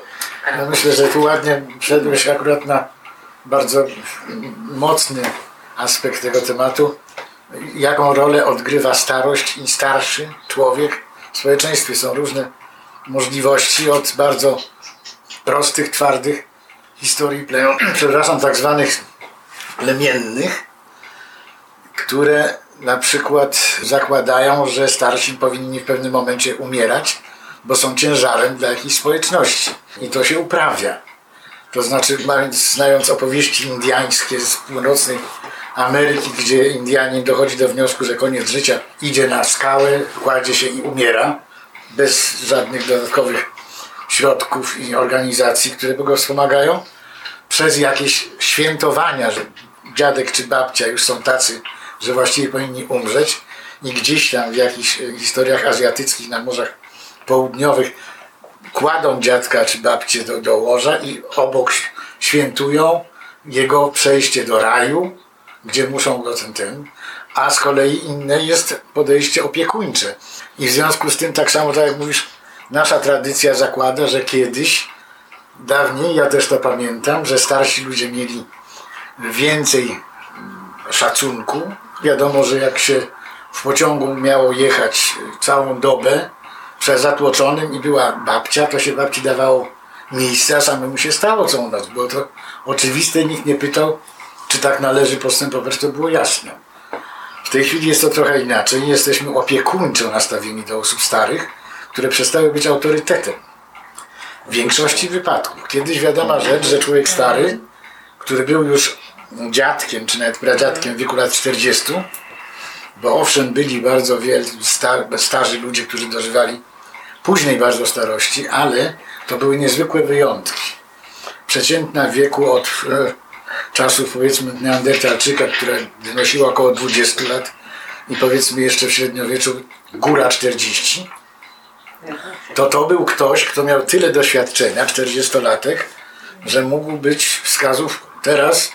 Ja myślę, że tu ładnie wszedłeś akurat na bardzo mocny aspekt tego tematu. Jaką rolę odgrywa starość i starszy człowiek w społeczeństwie? Są różne możliwości od bardzo prostych, twardych historii, przepraszam, tak zwanych plemiennych, które na przykład zakładają, że starsi powinni w pewnym momencie umierać, bo są ciężarem dla jakiejś społeczności. I to się uprawia. To znaczy, znając opowieści indiańskie z północnej Ameryki, gdzie Indianin dochodzi do wniosku, że koniec życia idzie na skałę, kładzie się i umiera, bez żadnych dodatkowych środków i organizacji, które go wspomagają, przez jakieś świętowania, że dziadek czy babcia już są tacy, że właściwie powinni umrzeć i gdzieś tam w jakichś e, historiach azjatyckich na morzach południowych kładą dziadka czy babcię do, do łoża i obok świętują jego przejście do raju, gdzie muszą go ten, ten. A z kolei inne jest podejście opiekuńcze. I w związku z tym, tak samo tak jak mówisz, nasza tradycja zakłada, że kiedyś, dawniej, ja też to pamiętam, że starsi ludzie mieli więcej szacunku. Wiadomo, że jak się w pociągu miało jechać całą dobę przez zatłoczonym i była babcia, to się babci dawało miejsce, a samemu się stało co u nas. Było to oczywiste, nikt nie pytał, czy tak należy postępować, to było jasne. W tej chwili jest to trochę inaczej. Jesteśmy opiekuńczo nastawieni do osób starych, które przestały być autorytetem. W większości wypadków. Kiedyś wiadoma rzecz, że człowiek stary, który był już dziadkiem, czy nawet pradziadkiem w wieku lat 40, bo owszem byli bardzo wiel, star, starzy ludzie, którzy dożywali późnej bardzo starości, ale to były niezwykłe wyjątki. Przeciętna wieku od e, czasów powiedzmy Neandertalczyka, która wynosiła około 20 lat i powiedzmy jeszcze w średniowieczu góra 40, to to był ktoś, kto miał tyle doświadczenia, 40-latek, że mógł być wskazów teraz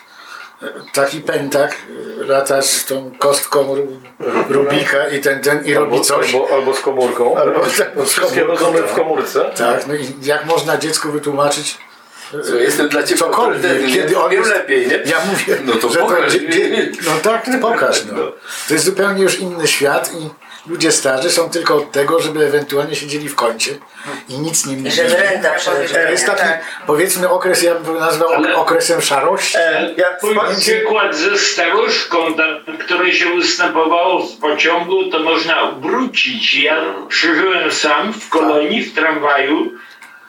taki pętak e, lata z tą kostką Ru- Rubika i ten, ten i robi coś. Albo, albo z komórką. Albo tak, z Wszystkie komórką, rozumy w tak. komórce. Tak, no i jak można dziecku wytłumaczyć Co, jestem dla ciebie cokolwiek, kiedy nie? on Wiem jest, lepiej, nie? Ja mówię, No to pokaż. dzie- no tak, pokaż. No. To jest zupełnie już inny świat i ludzie starzy są tylko od tego, żeby ewentualnie siedzieli w kącie i nic nie I mówili. żeby renta To jest taki, Tak. powiedzmy, okres, ja bym nazwał Ale- okresem szarości. Ja, Twój przykład ze staruszką, której się ustępowało w pociągu, to można obrócić. Ja przeżyłem sam w kolonii, w tramwaju,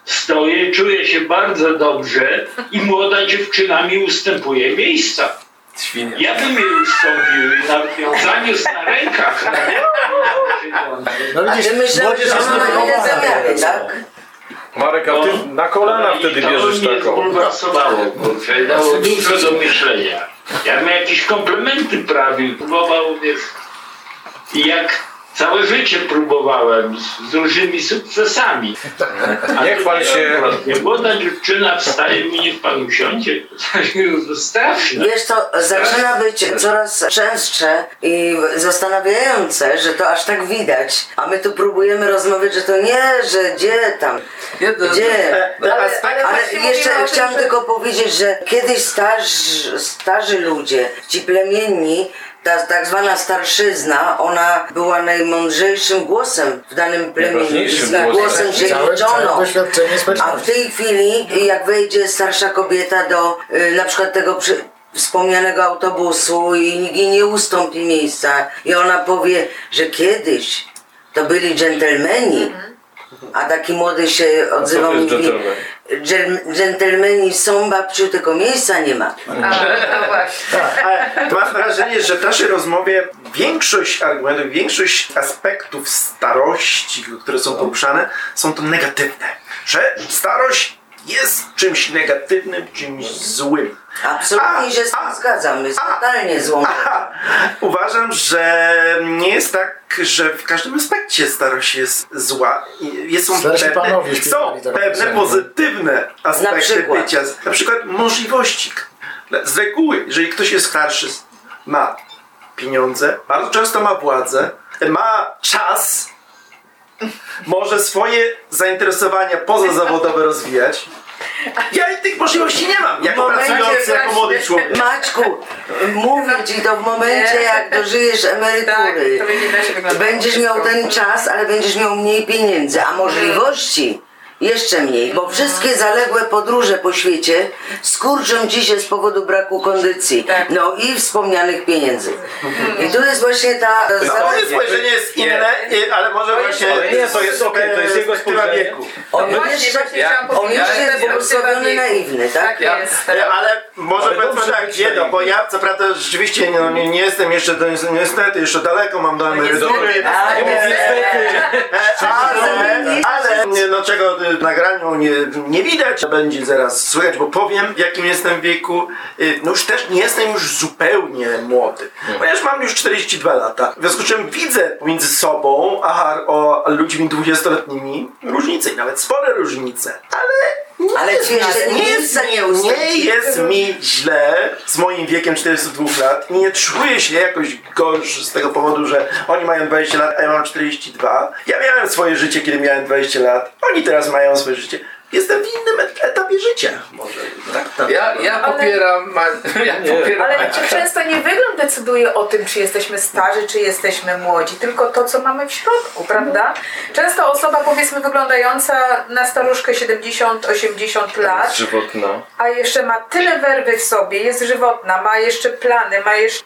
stoję, czuję się bardzo dobrze i młoda dziewczyna mi ustępuje miejsca. Świnia. Ja bym jej ustąpił i nawet ją zaniósł na rękach. No widzisz, młodzież jest ona nie wychowana zamiary, tego, tak? Marek, a ty na kolana I wtedy to bierzesz mnie taką. zbulwersowało, kurczę, dało dużo do myślenia. Ja bym jakieś komplementy prawił, próbował, wiesz, i jak całe życie próbowałem z, z różnymi sukcesami. A Nie chwal się. Młoda dziewczyna wstaje i mówi, niech pan usiądzie. To straszne. Wiesz, to zaczyna być coraz częstsze i zastanawiające, że to aż tak widać. A my tu próbujemy rozmawiać, że to nie, że gdzie tam, gdzie. Ale- Ale, ale jeszcze chciałam tylko powiedzieć, że kiedyś starzy, starzy ludzie, ci plemienni, ta tak zwana starszyzna, ona była najmądrzejszym głosem w danym plemieniu. Głosem, całe liczono. A w tej chwili, jak wejdzie starsza kobieta do y, na przykład tego przy, wspomnianego autobusu i nikt jej nie ustąpi miejsca i ona powie, że kiedyś to byli dżentelmeni, a taki młody się odzywał jest mówi, dżentelmen? "Dżel- dżentelmeni są babciu, tylko miejsca nie ma. A, no właśnie. Tak, ale mam wrażenie, że w naszej rozmowie większość argumentów, większość aspektów starości, które są poruszane, są to negatywne. Że starość jest czymś negatywnym, czymś złym. Absolutnie A, się z tym a, zgadzam, jest a. totalnie złą. Uważam, że nie jest tak, że w każdym aspekcie starość jest zła. Jest są Starsi pewne, panowie są tak pewne pozytywne aspekty przykład. bycia. Na przykład możliwości. Z reguły, jeżeli ktoś jest starszy, ma pieniądze, bardzo często ma władzę, ma czas, może swoje zainteresowania pozazawodowe rozwijać. Ja i tych możliwości nie mam, jako W momencie pracujący, jako młody człowiek. Maćku, mówię ci to w momencie, jak dożyjesz emerytury. Tak, Będziesz miał ten czas, ale będziesz miał mniej pieniędzy, a możliwości jeszcze mniej, bo wszystkie zaległe podróże po świecie skurczą ci się z powodu braku kondycji, Tak. no i wspomnianych pieniędzy. I tu jest właśnie ta... No, moje spojrzenie jest inne, ale może właśnie... Ale nie, to jest okej, to jest jego spojrzenie. wieku. On jeszcze, ja- on jeszcze jest błogosławiony naiwny, tak? Tak jest. E, Ale może Ale powiedzmy tak, jedno, bo ja co prawda rzeczywiście no, nie, nie jestem jeszcze, do, niestety, jeszcze daleko mam do emerytury. niestety, ale, no, niestety. ale, ale, nie, no czego w nagraniu nie, nie widać, będzie zaraz słychać, bo powiem w jakim jestem wieku, y, no już też nie jestem już zupełnie młody, ponieważ mam już 42 lata, w związku z czym widzę pomiędzy sobą, a o ludźmi 20-letnimi różnice i nawet spore różnice, ale Ale ci jeszcze nie jest, miejsca nie nie jest mi źle z moim wiekiem 42 lat i nie czuję się jakoś gorszy z tego powodu, że oni mają 20 lat, a ja mam 42. Ja miałem swoje życie, kiedy miałem 20 lat. Oni teraz mają swoje życie. Jestem w innym et- etapie życia. Może tak, tak. Ja, ja popieram, ma, ja Nie. popieram Ale Maćka. często nie wygląd decyduje o tym, czy jesteśmy starzy, czy jesteśmy młodzi, tylko to, co mamy w środku, prawda? Często osoba, powiedzmy, wyglądająca na staruszkę 70-80 lat, Żywotna. a jeszcze ma tyle werwy w sobie, jest żywotna, ma jeszcze plany, ma jeszcze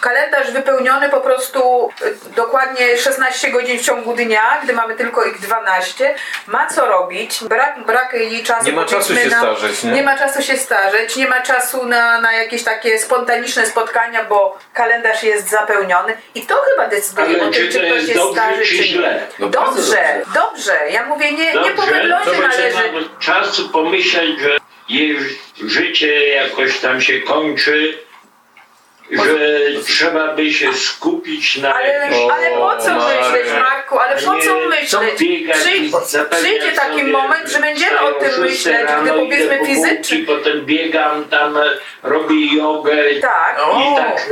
kalendarz wypełniony po prostu y, dokładnie 16 godzin w ciągu dnia, gdy mamy tylko ich 12, ma co robić, brak, brak jej czasu. Nie ma czasu się na, starzeć, nie? Nie ma czasu się starzeć, nie ma czasu na, na jakieś takie spontaniczne spotkania, bo kalendarz jest zapełniony i to chyba decyduje Ale o tym, czy czy to ktoś jest jest dobrze, starzy, czy czy źle? nie. No bardzo Dobrze, dobrze. Ja mówię nie, nie po Dobrze, wyglądzie to będzie należy. czasu pomyśleć, że jej życie jakoś tam się kończy, że trzeba by się skupić na Ale, ale po co myśleć, Marku? Ale po co myśleć? biegać Przyjdzie, taki sobie, moment, że będziemy o tym myśleć, gdy powiedzmy po fizycznie. Potem biegam tam, robię jogę Tak. i tak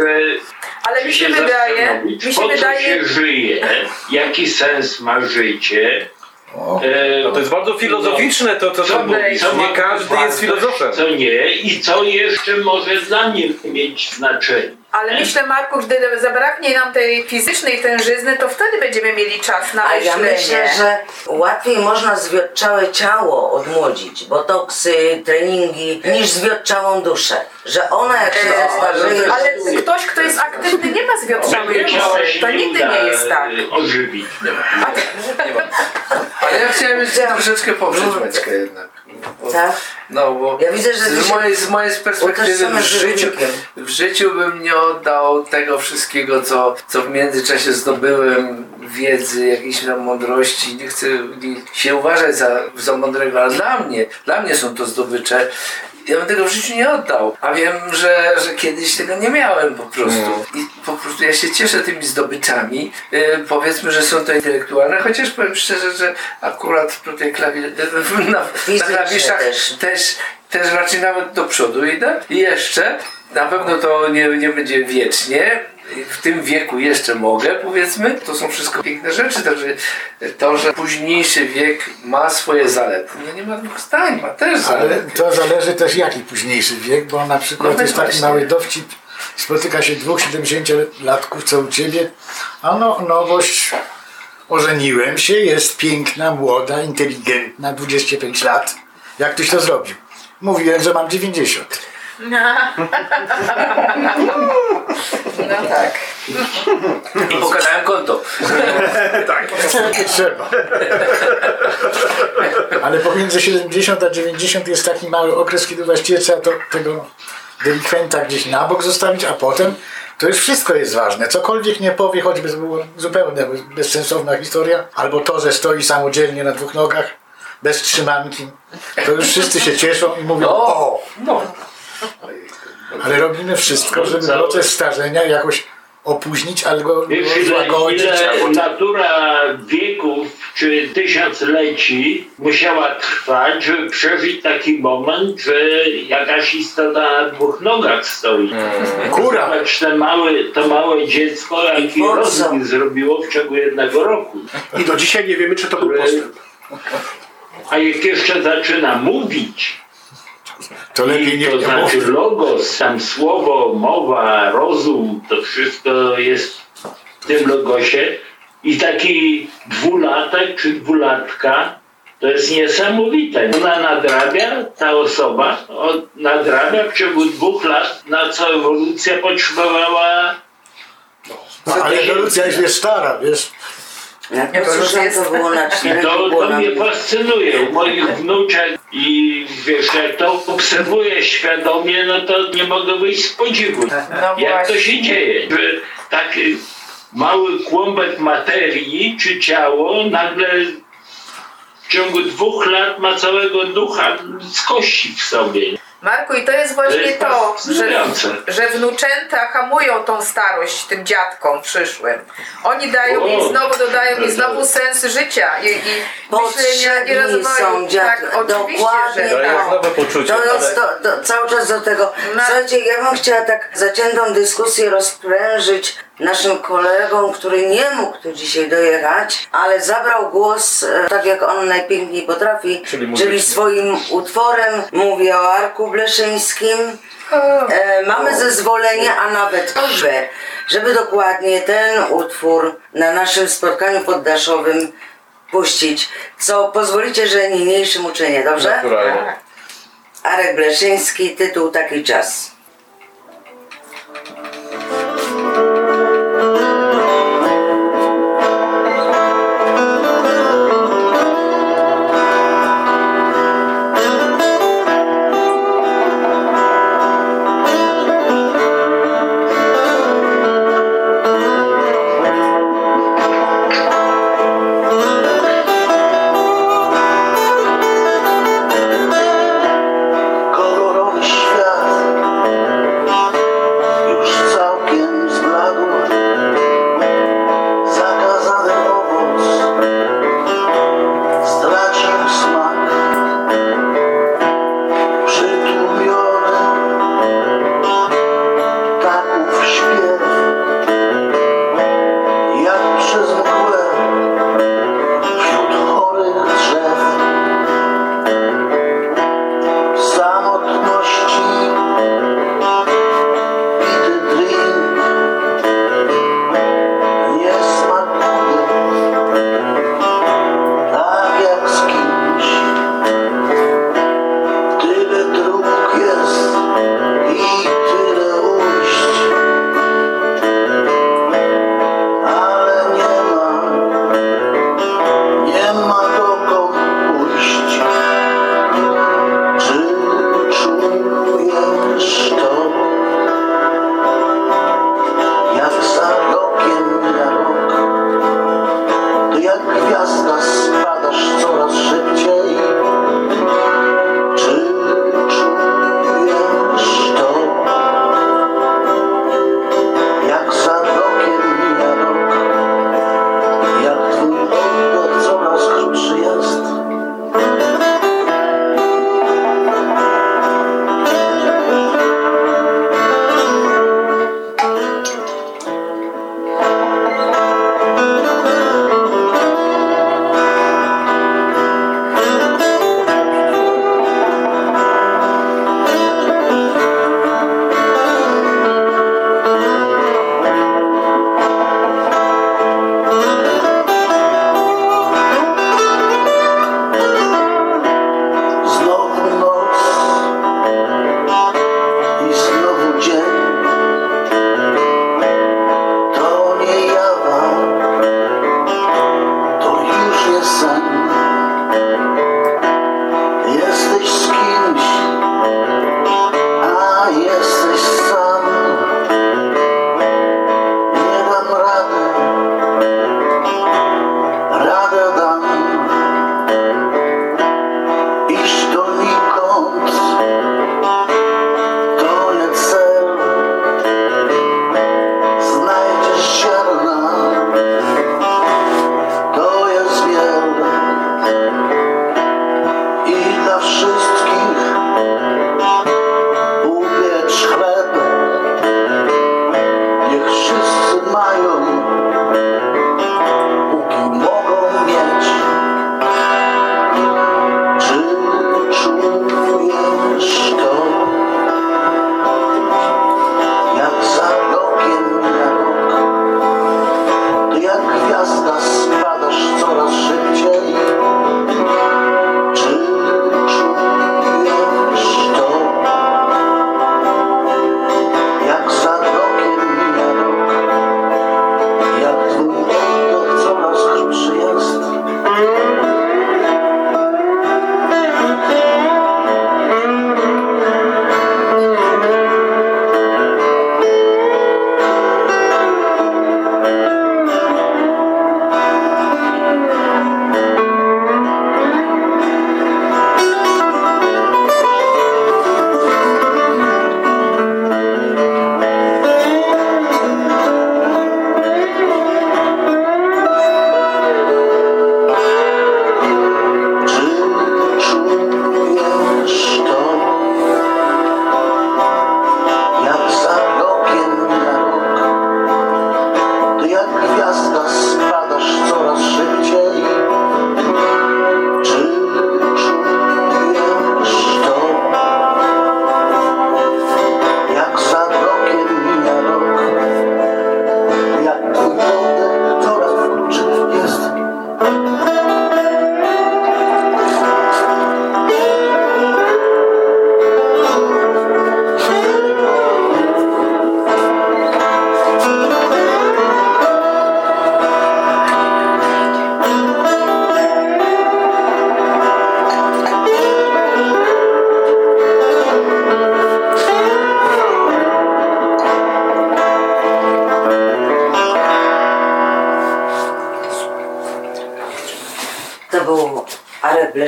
Ale mi się się wydaje, mi po się co wydaje, się żyje, jaki sens ma życie. E, No to jest bardzo filozoficzne to, co ty mówisz. Nie każdy jest filozofem. Co nie i co jeszcze może dla mnie mieć znaczenie. Ale myślę, Marku, gdy zabraknie nam tej fizycznej tężyzny, to wtedy będziemy mieli czas na A ja myślenie. myślę, że łatwiej można zwiotczałe ciało odmłodzić, botoksy, treningi, niż zwiotczałą duszę. Że ona jak się zestarzeje... Ale ktoś, kto jest aktywny, nie ma ciała duszy. To nigdy nie jest tak. e, ożywić. Ale ja chciałem jeszcze troszeczkę poprzeć Maćka jednak. Bo- Tak? No bo Ja widzę, że z mojej, z mojej perspektywy w życiu, w życiu bym nie oddał tego wszystkiego, co, co w międzyczasie zdobyłem, wiedzy, jakiejś tam mądrości. Nie chcę się uważać za, za mądrego, ale dla mnie, dla mnie są to zdobycze ja bym tego w życiu nie oddał. A wiem, że, że kiedyś tego nie miałem po prostu. I po prostu ja się cieszę tymi zdobyczami. Yy, powiedzmy, że są to intelektualne, chociaż powiem szczerze, że akurat tutaj klawi... na, na klawiszach też. też, też raczej nawet do przodu idę. I jeszcze, na pewno to nie, nie będzie wiecznie. W tym wieku jeszcze mogę, powiedzmy. To są wszystko piękne rzeczy, także to, że późniejszy wiek ma swoje zalety. No nie ma dwóch zdań, ma też Ale zalety. to zależy też jaki późniejszy wiek, bo na przykład No jest taki właśnie. mały dowcip, spotyka się dwóch 70-latków, co u ciebie, a no nowość, ożeniłem się, jest piękna, młoda, inteligentna, 25 lat. Jak tyś to zrobił? Mówiłem, że mam 90. No tak. I pokazałem konto. Nie trzeba. Ale pomiędzy 70 a 90 jest taki mały okres, kiedy właściwie trzeba to, tego delikwenta gdzieś na bok zostawić, a potem to już wszystko jest ważne. Cokolwiek nie powie, choćby to była zupełnie bezsensowna historia, albo to, że stoi samodzielnie na dwóch nogach, bez trzymanki, to już wszyscy się cieszą i mówią o! No. Ale robimy wszystko, żeby proces starzenia jakoś opóźnić albo ile, złagodzić. ile natura wieków czy tysiącleci musiała trwać, żeby przeżyć taki moment, że jakaś istota na dwóch nogach stoi. Kura! Zobacz, te małe, to małe dziecko, jaki rozwój zrobiło w ciągu jednego roku. I do dzisiaj nie wiemy, czy to był postęp. A jak jeszcze zaczyna mówić, To lepiej nie, to nie znaczy mów. logos, tam słowo, mowa, rozum, to wszystko jest w tym logosie. I taki dwulatek czy dwulatka to jest niesamowite. Ona nadrabia, ta osoba nadrabia w ciągu dwóch lat, na co ewolucja potrzebowała. No, ale ewolucja jest stara, wiesz. Jak to to było na I to, to mnie fascynuje u moich wnuczek i wiesz, jak to obserwuję świadomie, no to nie mogę wyjść z podziwu. No Jak to się dzieje, że taki mały kłąbek materii czy ciało nagle w ciągu dwóch lat ma całego ducha z kości w sobie. Marku, i to jest właśnie to, że, że wnuczęta hamują tą starość tym dziadkom przyszłym. Oni dają O, i znowu dodają i to- znowu sens życia i, i myślenia i rozwoju. Tak, oczywiście, Dokładnie że tak. nowe poczucie. To jest to, to, cały czas do tego. No. Słuchajcie, ja bym chciała tak zaciętą dyskusję rozprężyć naszym kolegom, który nie mógł tu dzisiaj dojechać, ale zabrał głos e, tak jak on najpiękniej potrafi, Czyli muzycznie. czyli swoim utworem. Mówię o Arku Bleszyńskim. E, mamy zezwolenie, a nawet prośbę, żeby dokładnie ten utwór na naszym spotkaniu poddaszowym puścić, co pozwolicie, że niniejszym uczynię, dobrze? Naturalnie. Arek Bleszyński, tytuł Taki czas.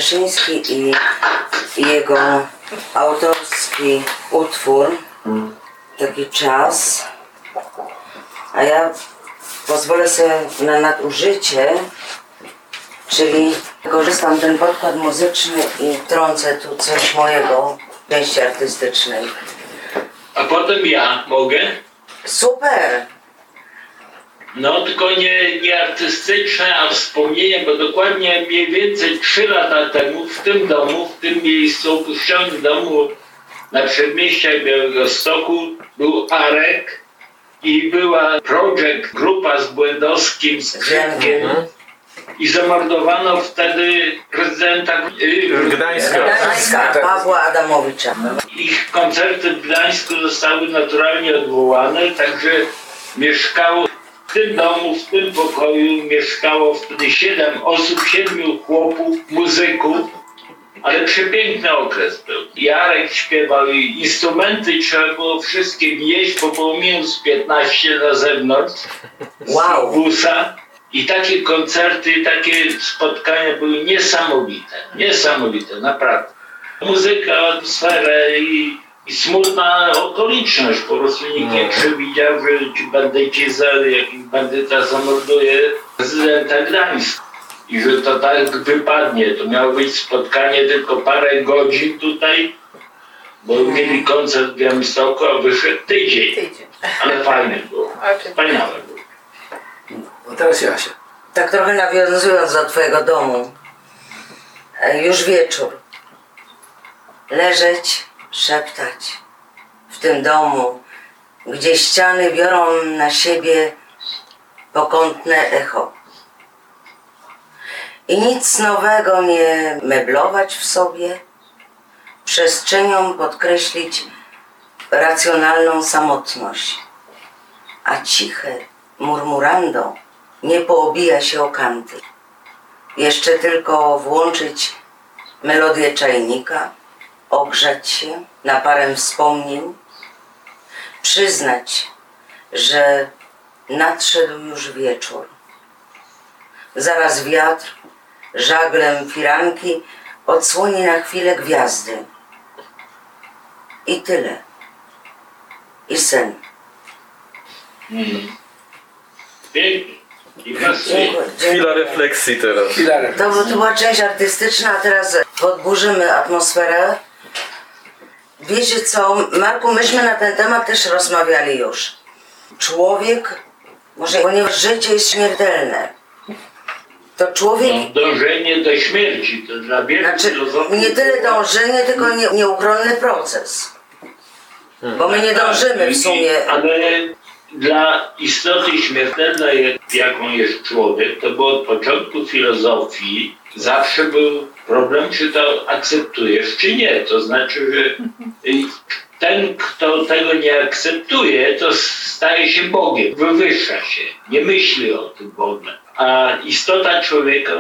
Arek Bleszyński i jego autorski utwór, taki czas, a ja pozwolę sobie na nadużycie, czyli korzystam ten podkład muzyczny i trącę tu coś mojego części artystycznej. A potem ja mogę? Super! Tylko nie, nie artystyczne, a wspomnienie, bo dokładnie mniej więcej 3 lata temu w tym domu, w tym miejscu, opuszczonym domu na przedmieściach Białegostoku był Arek i była Project Grupa z Błędowskim, z Grzegiem i zamordowano wtedy prezydenta Gdańska. Gdańska, Pawła Adamowicza. Ich koncerty w Gdańsku zostały naturalnie odwołane, także mieszkało tym domu, w tym pokoju mieszkało wtedy siedem osób, siedmiu chłopów, muzyków, ale przepiękny okres był. Jarek śpiewał i instrumenty trzeba było wszystkie wnieść, bo było minus 15 na zewnątrz. Wow. Busa. I takie koncerty, takie spotkania były niesamowite. Niesamowite, naprawdę. Muzyka, atmosfera i, i smutna okoliczność. Po prostu nikt nie przewidział, że ci bandyci, za, jakiś bandyta zamorduje prezydenta Gdańska. I że to tak wypadnie. To miało być spotkanie tylko parę godzin tutaj, bo mieli koncert w Białymstoku, a wyszedł tydzień. Tydzień. Ale fajny było. Wspaniałe było. No teraz Jasia. Tak trochę nawiązując do twojego domu. E, Już wieczór. Leżeć, szeptać w tym domu, gdzie ściany biorą na siebie pokątne echo. I nic nowego nie meblować w sobie, przestrzenią podkreślić racjonalną samotność, a ciche murmurando nie poobija się o kanty. Jeszcze tylko włączyć melodię czajnika, ogrzać się na parę wspomnień, przyznać, że nadszedł już wieczór. Zaraz wiatr, żaglem firanki odsłoni na chwilę gwiazdy. I tyle. I sen. Dziękuję. Chwila refleksji teraz. To była część artystyczna, a teraz podburzymy atmosferę. Wiecie co, Marku, myśmy na ten temat też rozmawiali już. Człowiek, może ponieważ życie jest śmiertelne, to człowiek, No, dążenie do śmierci to dla wielu znaczy nie tyle dążenie, tylko nie, nieuchronny proces. Bo my nie dążymy w sumie. Ale dla istoty śmiertelnej, jaką jest człowiek, to było od początku filozofii zawsze był problem, czy to akceptujesz, czy nie. To znaczy, że ten, kto tego nie akceptuje, to staje się Bogiem, wywyższa się, nie myśli o tym ogóle. A istota człowieka,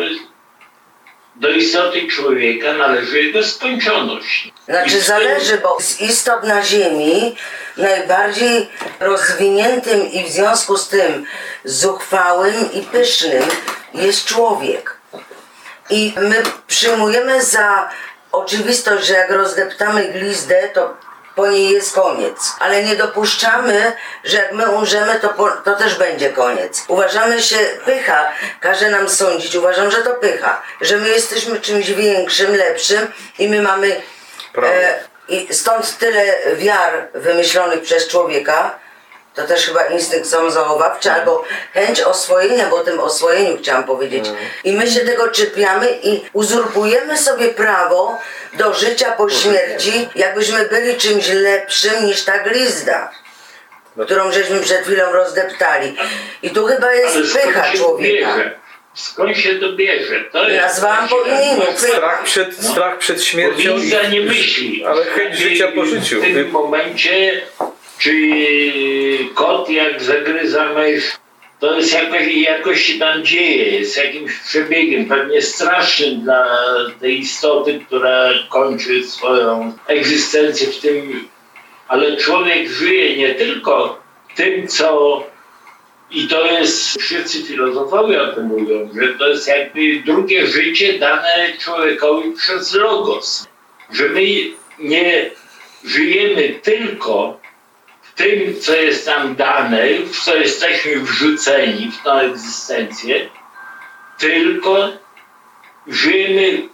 do istoty człowieka należy jego skończoność. Znaczy zależy, bo z istot na Ziemi najbardziej rozwiniętym i w związku z tym zuchwałym i pysznym jest człowiek. I my przyjmujemy za oczywistość, że jak rozdeptamy glizdę, to po niej jest koniec. Ale nie dopuszczamy, że jak my umrzemy, to, po, to też będzie koniec. Uważamy się, pycha każe nam sądzić, uważam, że to pycha, że my jesteśmy czymś większym, lepszym i my mamy. E, I stąd tyle wiar wymyślonych przez człowieka, to też chyba instynkt samozachowawczy, albo chęć oswojenia, bo o tym oswojeniu chciałam powiedzieć. I my się tego czepiamy i uzurpujemy sobie prawo do życia po śmierci, jakbyśmy byli czymś lepszym niż ta glizda, którą żeśmy przed chwilą rozdeptali. I tu chyba jest skąd pycha się to człowieka. bierze? Skąd się to bierze? To jest Nazwałam po imieniu. Pycha. Strach przed, strach przed śmiercią Powinna nie myśli. ale chęć życia po życiu. W tym momencie, czy kot jak zagryza mysz, to jest jakoś, jakoś się tam dzieje, jest jakimś przebiegiem, pewnie strasznym dla tej istoty, która kończy swoją egzystencję w tym, ale człowiek żyje nie tylko tym, co I to jest, wszyscy filozofowie o tym mówią, że to jest jakby drugie życie dane człowiekowi przez logos. Że my nie żyjemy tylko tym, co jest nam dane, w co jesteśmy wrzuceni w tą egzystencję, tylko żyjemy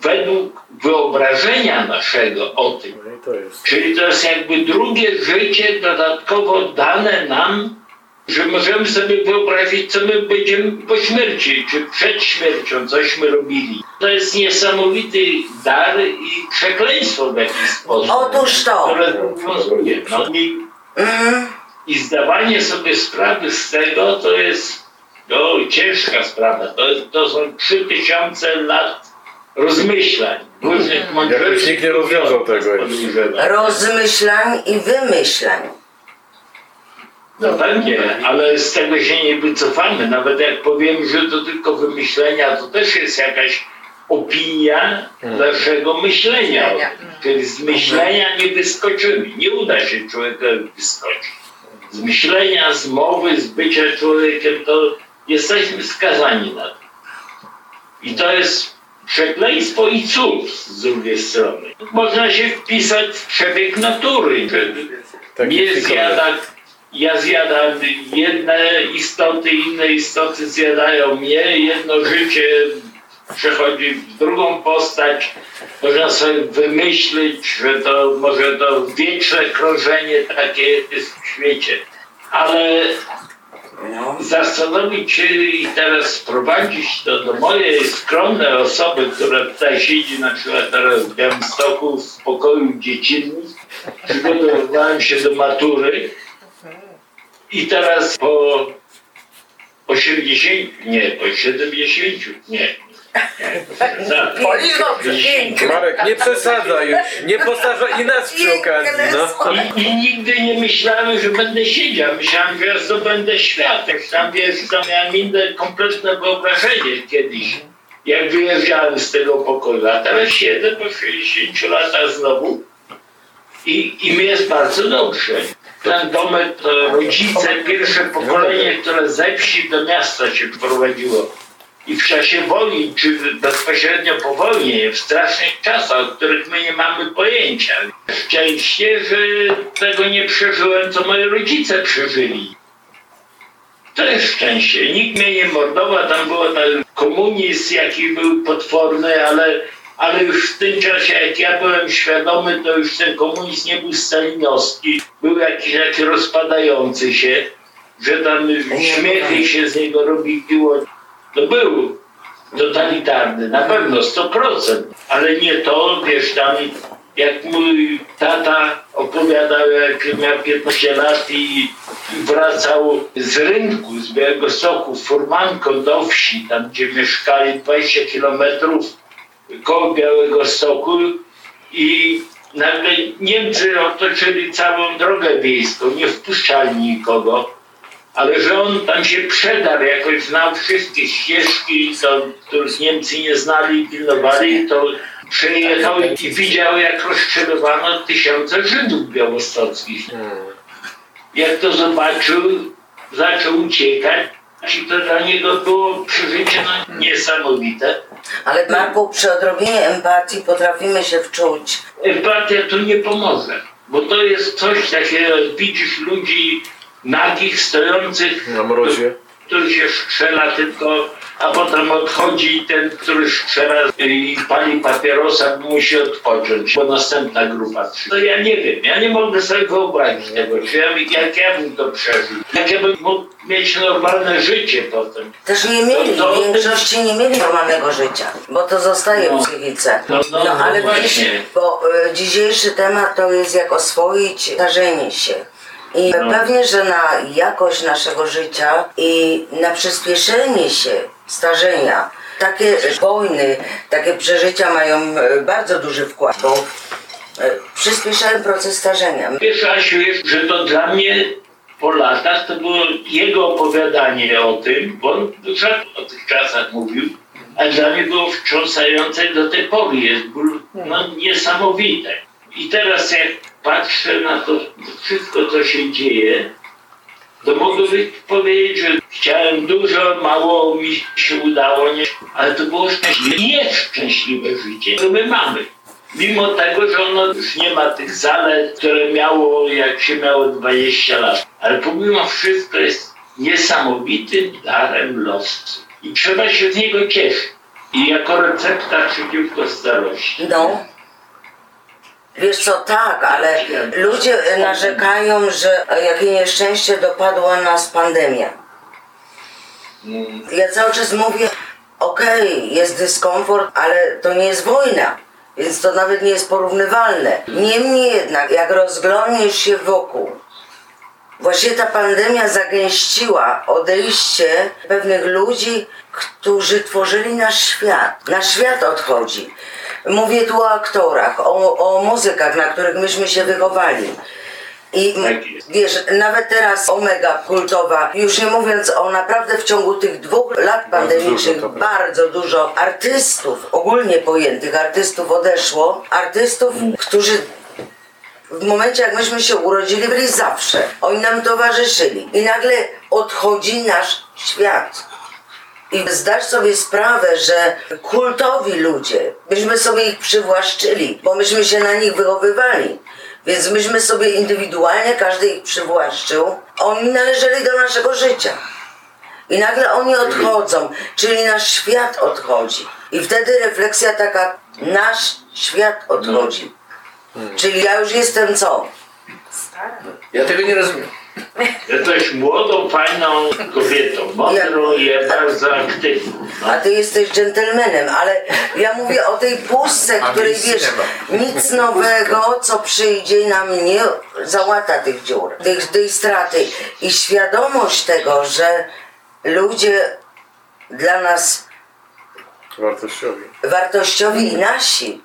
według wyobrażenia naszego o tym. No to. Czyli to jest jakby drugie życie dodatkowo dane nam, że możemy sobie wyobrazić, co my będziemy po śmierci, czy przed śmiercią, cośmy robili. To jest niesamowity dar i przekleństwo w jakiś sposób. Otóż to. Które obowiązuje. No i, Mm, I zdawanie sobie sprawy z tego to jest no, ciężka sprawa. To, to są trzy tysiące lat rozmyślań, różnych mądrości. Jakoś nikt nie rozwiązał tego rozmyślań i wymyślań. No pewnie, ale z tego się nie wycofamy. Nawet jak powiem, że to tylko wymyślenia, to też jest jakaś opinia naszego myślenia. Myślenia. Czyli z myślenia nie wyskoczymy. Nie uda się człowiekowi wyskoczyć. Z myślenia, z mowy, z bycia człowiekiem, to jesteśmy skazani na to. I to jest przekleństwo i cud z drugiej strony. Można się wpisać w przebieg natury. że Tak jest zjada, ja zjadam jedne istoty, inne istoty zjadają mnie, jedno życie przechodzi w drugą postać. Można sobie wymyślić, że to może to wieczne krążenie takie jest w świecie. Ale No. zastanowić się i teraz sprowadzić to do mojej skromnej osoby, która tutaj siedzi na przykład teraz w Białymstoku w pokoju dziecinnym. Przygotowywałem się do matury i teraz po 80, nie, po 70, nie. pięknie. Marek, nie przesadzaj już. Nie postarzaj i nas przy okazji. No. I, I nigdy nie myślałem, że będę siedział. Myślałem, że ja zdobędę świat. Tam wiesz, tam miałem inne kompletne wyobrażenie kiedyś, jak wyjeżdżałem z tego pokoju. A teraz siedzę po 60 latach znowu i, i mi jest bardzo dobrze. Ten domek to rodzice, pierwsze pokolenie, które ze wsi do miasta się wprowadziło. I w czasie wojny, czy bezpośrednio po wojnie, w strasznych czasach, o których my nie mamy pojęcia. Szczęście, że tego nie przeżyłem, co moi rodzice przeżyli. To jest szczęście. Nikt mnie nie mordował, tam było ten komunizm, jaki był potworny, ale, ale już w tym czasie, jak ja byłem świadomy, to już ten komunizm nie był stalinowski. Był jakiś taki rozpadający się, że tam śmiechy się z niego robiło. To był totalitarny, na pewno 100%, ale nie to, wiesz, tam jak mój tata opowiadał, jak miał 15 lat i wracał z rynku, z Białego Stoku, furmanką do wsi, tam gdzie mieszkali 20 kilometrów koło Białego Stoku i nagle Niemcy otoczyli całą drogę wiejską, nie wpuszczali nikogo ale że on tam się przedarł, jakoś znał wszystkie ścieżki, to, których Niemcy nie znali i pilnowali, to przyjechał i widział, jak rozstrzelowano tysiące Żydów białostockich. Jak to zobaczył, zaczął uciekać i to dla niego było przeżycie no, niesamowite. Ale Marku, przy odrobinie empatii potrafimy się wczuć. Empatia tu nie pomoże, bo to jest coś takiego, jak widzisz ludzi nagich, stojących Na mrozie. który się strzela tylko, a potem odchodzi ten, który strzela i pali papierosa, musi odpocząć, bo następna grupa. No ja nie wiem, ja nie mogę sobie wyobrazić tego, ja, jak ja bym to przeżył. Jak ja bym mógł mieć normalne życie potem. Też nie mieli, No, no. w większości nie mieli normalnego życia, bo to zostaje No. w psychice. No, no, No ale no dziś, właśnie. bo y, dzisiejszy temat to jest jak oswoić starzenie się. I No. pewnie, że na jakość naszego życia i na przyspieszenie się starzenia, takie wojny, takie przeżycia mają y, bardzo duży wkład, bo y, przyspieszają proces starzenia. Wiesz, Asiu, jest, że to dla mnie po latach to było jego opowiadanie o tym, bo on rzadko o tych czasach mówił, a dla mnie było wstrząsające do tej pory, jest ból, no, niesamowite. I teraz jak patrzę na to wszystko, co się dzieje, To mogę powiedzieć, że chciałem dużo, mało mi się udało, nie, ale to było szczęśliwe, nieszczęśliwe życie, to my mamy. Mimo tego, że ono już nie ma tych zalet, które miało, jak się miało 20 lat. Ale pomimo wszystko jest niesamowitym darem losu. I trzeba się z niego cieszyć. I jako recepta przeciwko starości. No. Wiesz co, tak, ale ludzie narzekają, że jakie nieszczęście dopadła nas pandemia. Ja cały czas mówię, okej, jest dyskomfort, ale to nie jest wojna, więc to nawet nie jest porównywalne. Niemniej jednak, jak rozglądniesz się wokół, Właśnie ta pandemia zagęściła odejście pewnych ludzi, którzy tworzyli nasz świat. Nasz świat odchodzi. Mówię tu o aktorach, o, o muzykach, na których myśmy się wychowali. I m- wiesz, nawet teraz Omega kultowa, już nie mówiąc o naprawdę w ciągu tych dwóch lat pandemicznych, dużo, to bardzo dużo artystów, ogólnie pojętych artystów odeszło. Artystów, którzy w momencie jak myśmy się urodzili, byli zawsze. Oni nam towarzyszyli. I nagle odchodzi nasz świat. I zdasz sobie sprawę, że kultowi ludzie, myśmy sobie ich przywłaszczyli, bo myśmy się na nich wychowywali. Więc myśmy sobie indywidualnie, każdy ich przywłaszczył. Oni należeli do naszego życia. I nagle oni odchodzą, czyli nasz świat odchodzi. I wtedy refleksja taka, nasz świat odchodzi. Czyli ja już jestem co? Ja tego nie rozumiem. Jesteś młodą, fajną kobietą, mądrą i bardzo aktywną. No. A ty jesteś dżentelmenem, ale ja mówię o tej pustce, której wiesz, nic nowego, co przyjdzie nam nie załata tych dziur, tej, tej straty. I świadomość tego, że ludzie dla nas Wartościowi. wartościowi i nasi,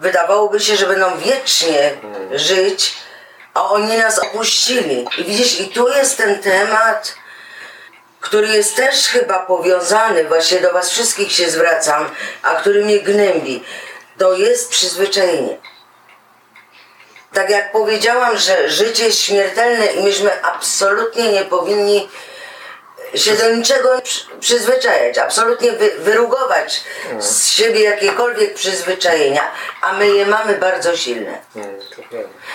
wydawałoby się, że będą wiecznie żyć, a oni nas opuścili. I widzisz, i tu jest ten temat, który jest też chyba powiązany, właśnie do Was wszystkich się zwracam, a który mnie gnębi. To jest przyzwyczajenie. Tak jak powiedziałam, że życie jest śmiertelne i myśmy absolutnie nie powinni się do niczego przy- przyzwyczajać, absolutnie wy, wyrugować z siebie jakiekolwiek przyzwyczajenia, a my je mamy bardzo silne.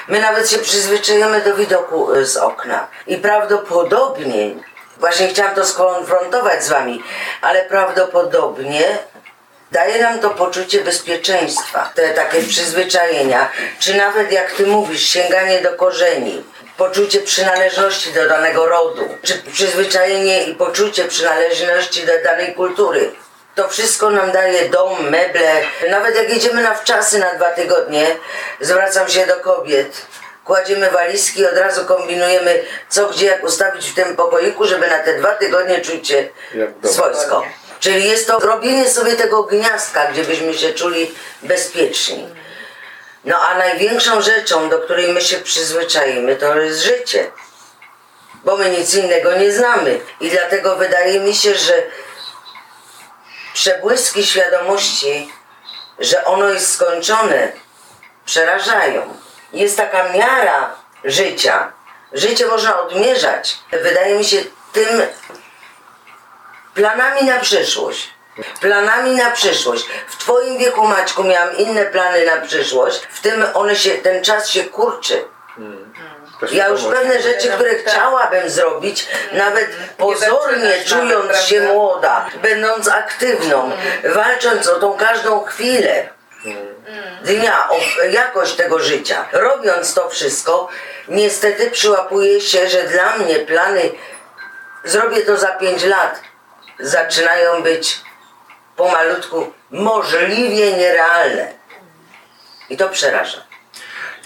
My nawet się przyzwyczajamy do widoku y, z okna. I prawdopodobnie, właśnie chciałam to skonfrontować z wami, ale prawdopodobnie daje nam to poczucie bezpieczeństwa, te takie przyzwyczajenia, czy nawet jak ty mówisz, sięganie do korzeni, poczucie przynależności do danego rodu, czy przyzwyczajenie i poczucie przynależności do danej kultury. To wszystko nam daje dom, meble. Nawet jak jedziemy na wczasy na dwa tygodnie, zwracam się do kobiet. Kładziemy walizki, od razu kombinujemy, co gdzie, jak ustawić w tym pokoiku, żeby na te dwa tygodnie czuć się swojsko. Czyli jest to robienie sobie tego gniazdka, gdzie byśmy się czuli bezpieczni. No a największą rzeczą, do której my się przyzwyczajimy, to jest życie. Bo my nic innego nie znamy. I dlatego wydaje mi się, że przebłyski świadomości, że ono jest skończone, przerażają. Jest taka miara życia. Życie można odmierzać. Wydaje mi się tym planami na przyszłość. Planami na przyszłość. W Twoim wieku, Maćku, miałam inne plany na przyszłość. W tym one się, ten czas się kurczy. Ja już pewne rzeczy, które chciałabym zrobić, nawet pozornie czując się młoda, będąc aktywną, walcząc o tą każdą chwilę. Dnia, o jakość tego życia, robiąc to wszystko, niestety przyłapuje się, że dla mnie plany zrobię to za 5 lat, zaczynają być pomalutku możliwie nierealne. I to przeraża.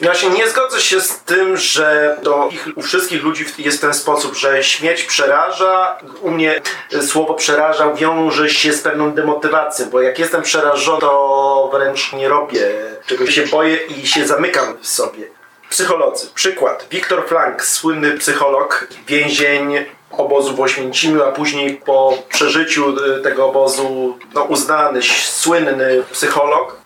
Ja się nie zgodzę się z tym, że do ich, u wszystkich ludzi jest w ten sposób, że śmierć przeraża. U mnie y, słowo przeraża wiąże się z pewną demotywacją, bo jak jestem przerażony, to wręcz nie robię czegoś się boję i się zamykam w sobie. Psycholodzy. Przykład. Wiktor Frank, słynny psycholog, więzień obozu w Oświęcimiu, a później po przeżyciu y, tego obozu no, uznany, słynny psycholog,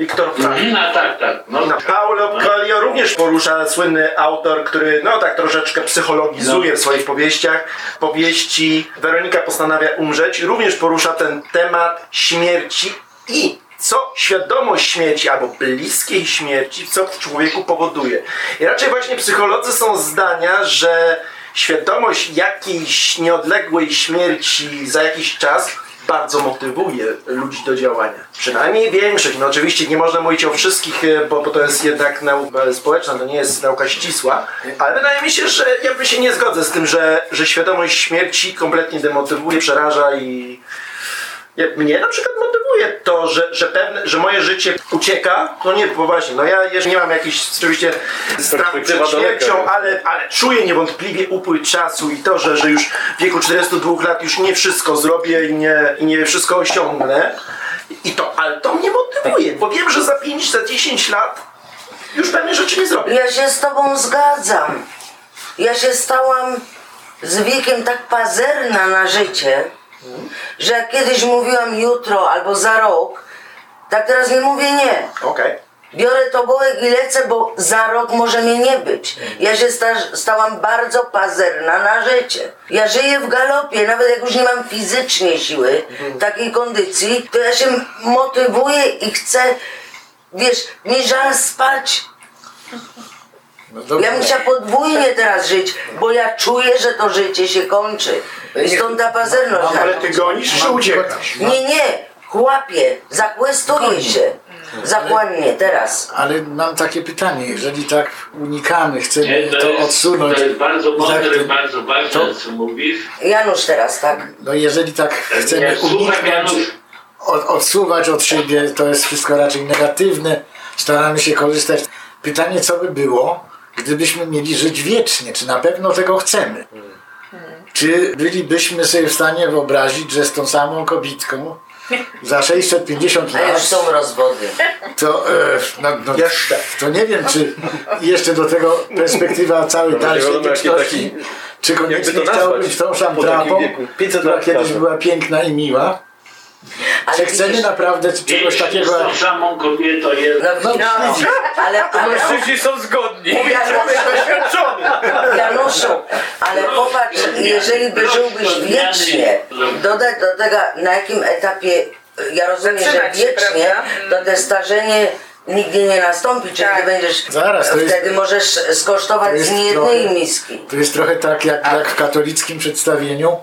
Wiktor Frank. No tak, tak. No, No, Paulo Coelho również porusza słynny autor, który no tak troszeczkę psychologizuje w swoich powieściach. Powieści Weronika postanawia umrzeć również porusza ten temat śmierci i co świadomość śmierci albo bliskiej śmierci, co w człowieku powoduje. I raczej właśnie psycholodzy są zdania, że świadomość jakiejś nieodległej śmierci za jakiś czas bardzo motywuje ludzi do działania. Przynajmniej większość. No oczywiście nie można mówić o wszystkich, e, bo, bo to jest jednak nauka społeczna, to nie jest nauka ścisła, ale wydaje mi się, że ja bym się nie zgodzę z tym, że, że świadomość śmierci kompletnie demotywuje, przeraża i mnie na przykład motywuje to, że, że, pewne, że moje życie ucieka, no nie, bo właśnie, no ja jeszcze nie mam jakichś oczywiście strachu przed śmiercią, ale, ale czuję niewątpliwie upływ czasu i to, że, że już w wieku 42 lat już nie wszystko zrobię i nie, i nie wszystko osiągnę. I to, ale to mnie motywuje, bo wiem, że za 5, za 10 lat już pewne rzeczy nie zrobię. Ja się z tobą zgadzam. Ja się stałam z wiekiem tak pazerna na życie, że jak kiedyś mówiłam jutro albo za rok, tak teraz nie mówię nie. Okej. Biorę tobołek i lecę, bo za rok może mnie nie być. Ja się sta stałam bardzo pazerna na życie. Ja żyję w galopie, nawet jak już nie mam fizycznie siły, takiej kondycji, to ja się motywuję i chcę, wiesz, mi żal spać. No. Ja bym chciała podwójnie teraz żyć, bo ja czuję, że to życie się kończy. I stąd ta pazerność. Ale ty gonisz czy uciekasz? Nie, nie, chłapie, zakwestuję się. Zakładnie, teraz. Ale mam takie pytanie, jeżeli tak unikamy, chcemy nie, to, to jest, odsunąć. to jest bardzo tak mądre, ten- bardzo ważne, to- co mówisz. Janusz teraz, tak? No jeżeli tak chcemy słucham, uniknąć, od, odsuwać od siebie, to jest wszystko raczej negatywne, staramy się korzystać. Pytanie, co by było, gdybyśmy mieli żyć wiecznie? Czy na pewno tego chcemy? Czy bylibyśmy sobie w stanie wyobrazić, że z tą samą kobitką za 650 A już lat, są rozwody. to, e, no, no, Jeszcze. to nie wiem, czy jeszcze do tego perspektywa całej No, dalszej wieczności, czy koniecznie chciałbym w tą szamtrapą, wieku? 500 która lat kiedyś była piękna i miła, Ale czy chcemy widzisz, naprawdę czegoś takiego z jak... tą samą kobietą jest. No, No, widzisz. ale, ale Mężczyźni są zgodni. Januszu, ale popatrz, jeżeli by żyłbyś wiecznie, dodać do tego, na jakim etapie, ja rozumiem, że Zatrzymać wiecznie, prawda? to te starzenie nigdy nie nastąpi, czyli Tak. ty będziesz, Zaraz, to jest- wtedy możesz skosztować to jest z niejednej trochę- miski. To jest trochę tak jak, jak w katolickim przedstawieniu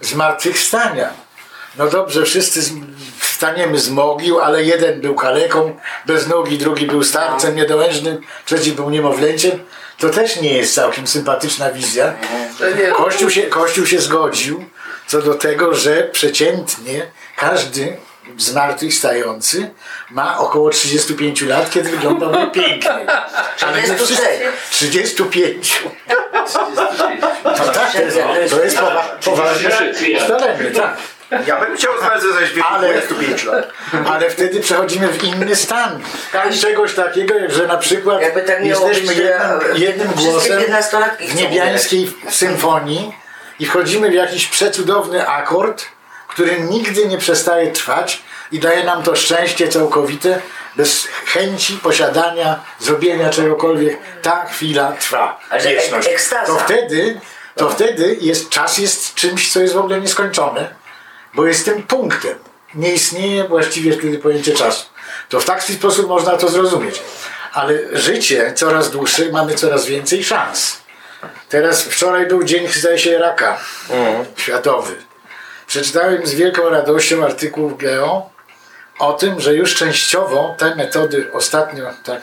zmartwychwstania. No dobrze, wszyscy wstaniemy z mogił, ale jeden był kaleką, bez nogi, drugi był starcem niedołężnym, trzeci był niemowlęciem. To też nie jest całkiem sympatyczna wizja. Kościół się, Kościół się zgodził co do tego, że przeciętnie każdy zmartwychwstający ma około 35 lat, kiedy wygląda pięknie. Ale nie wszyscy. 35. No tak, to jest, to jest powa- poważne ustalenie, tak. Ja bym chciał znaleźć w wieku Ale- 25 lat. Ale wtedy przechodzimy w inny stan. Czegoś takiego, że na przykład Jakby tak jesteśmy jednym, jednym głosem w niebiańskiej symfonii i wchodzimy w jakiś przecudowny akord, który nigdy nie przestaje trwać i daje nam to szczęście całkowite, bez chęci posiadania, zrobienia czegokolwiek. Ta chwila trwa. Wieczność. To wtedy, to wtedy jest, czas jest czymś, co jest w ogóle nieskończone, bo jest tym punktem. Nie istnieje właściwie wtedy pojęcie czasu. To w taki sposób można to zrozumieć. Ale życie coraz dłuższe, mamy coraz więcej szans. Teraz wczoraj był dzień, zdaje się, raka światowy. Przeczytałem z wielką radością artykuł w Geo o tym, że już częściowo te metody ostatnio tak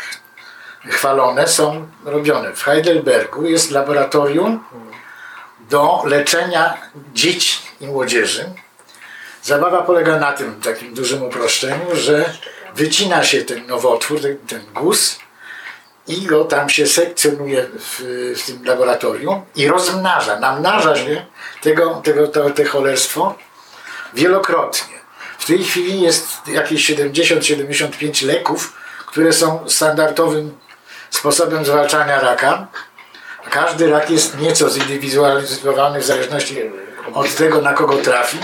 chwalone są robione. W Heidelbergu jest laboratorium do leczenia dzieci i młodzieży. Zabawa polega na tym, takim dużym uproszczeniu, że wycina się ten nowotwór, ten, ten guz i go tam się sekcjonuje w, w tym laboratorium i rozmnaża, namnaża się tego, tego, to, te cholerstwo wielokrotnie. W tej chwili jest jakieś 70-75 leków, które są standardowym sposobem zwalczania raka. Każdy rak jest nieco zindywidualizowany w zależności od tego, na kogo trafi.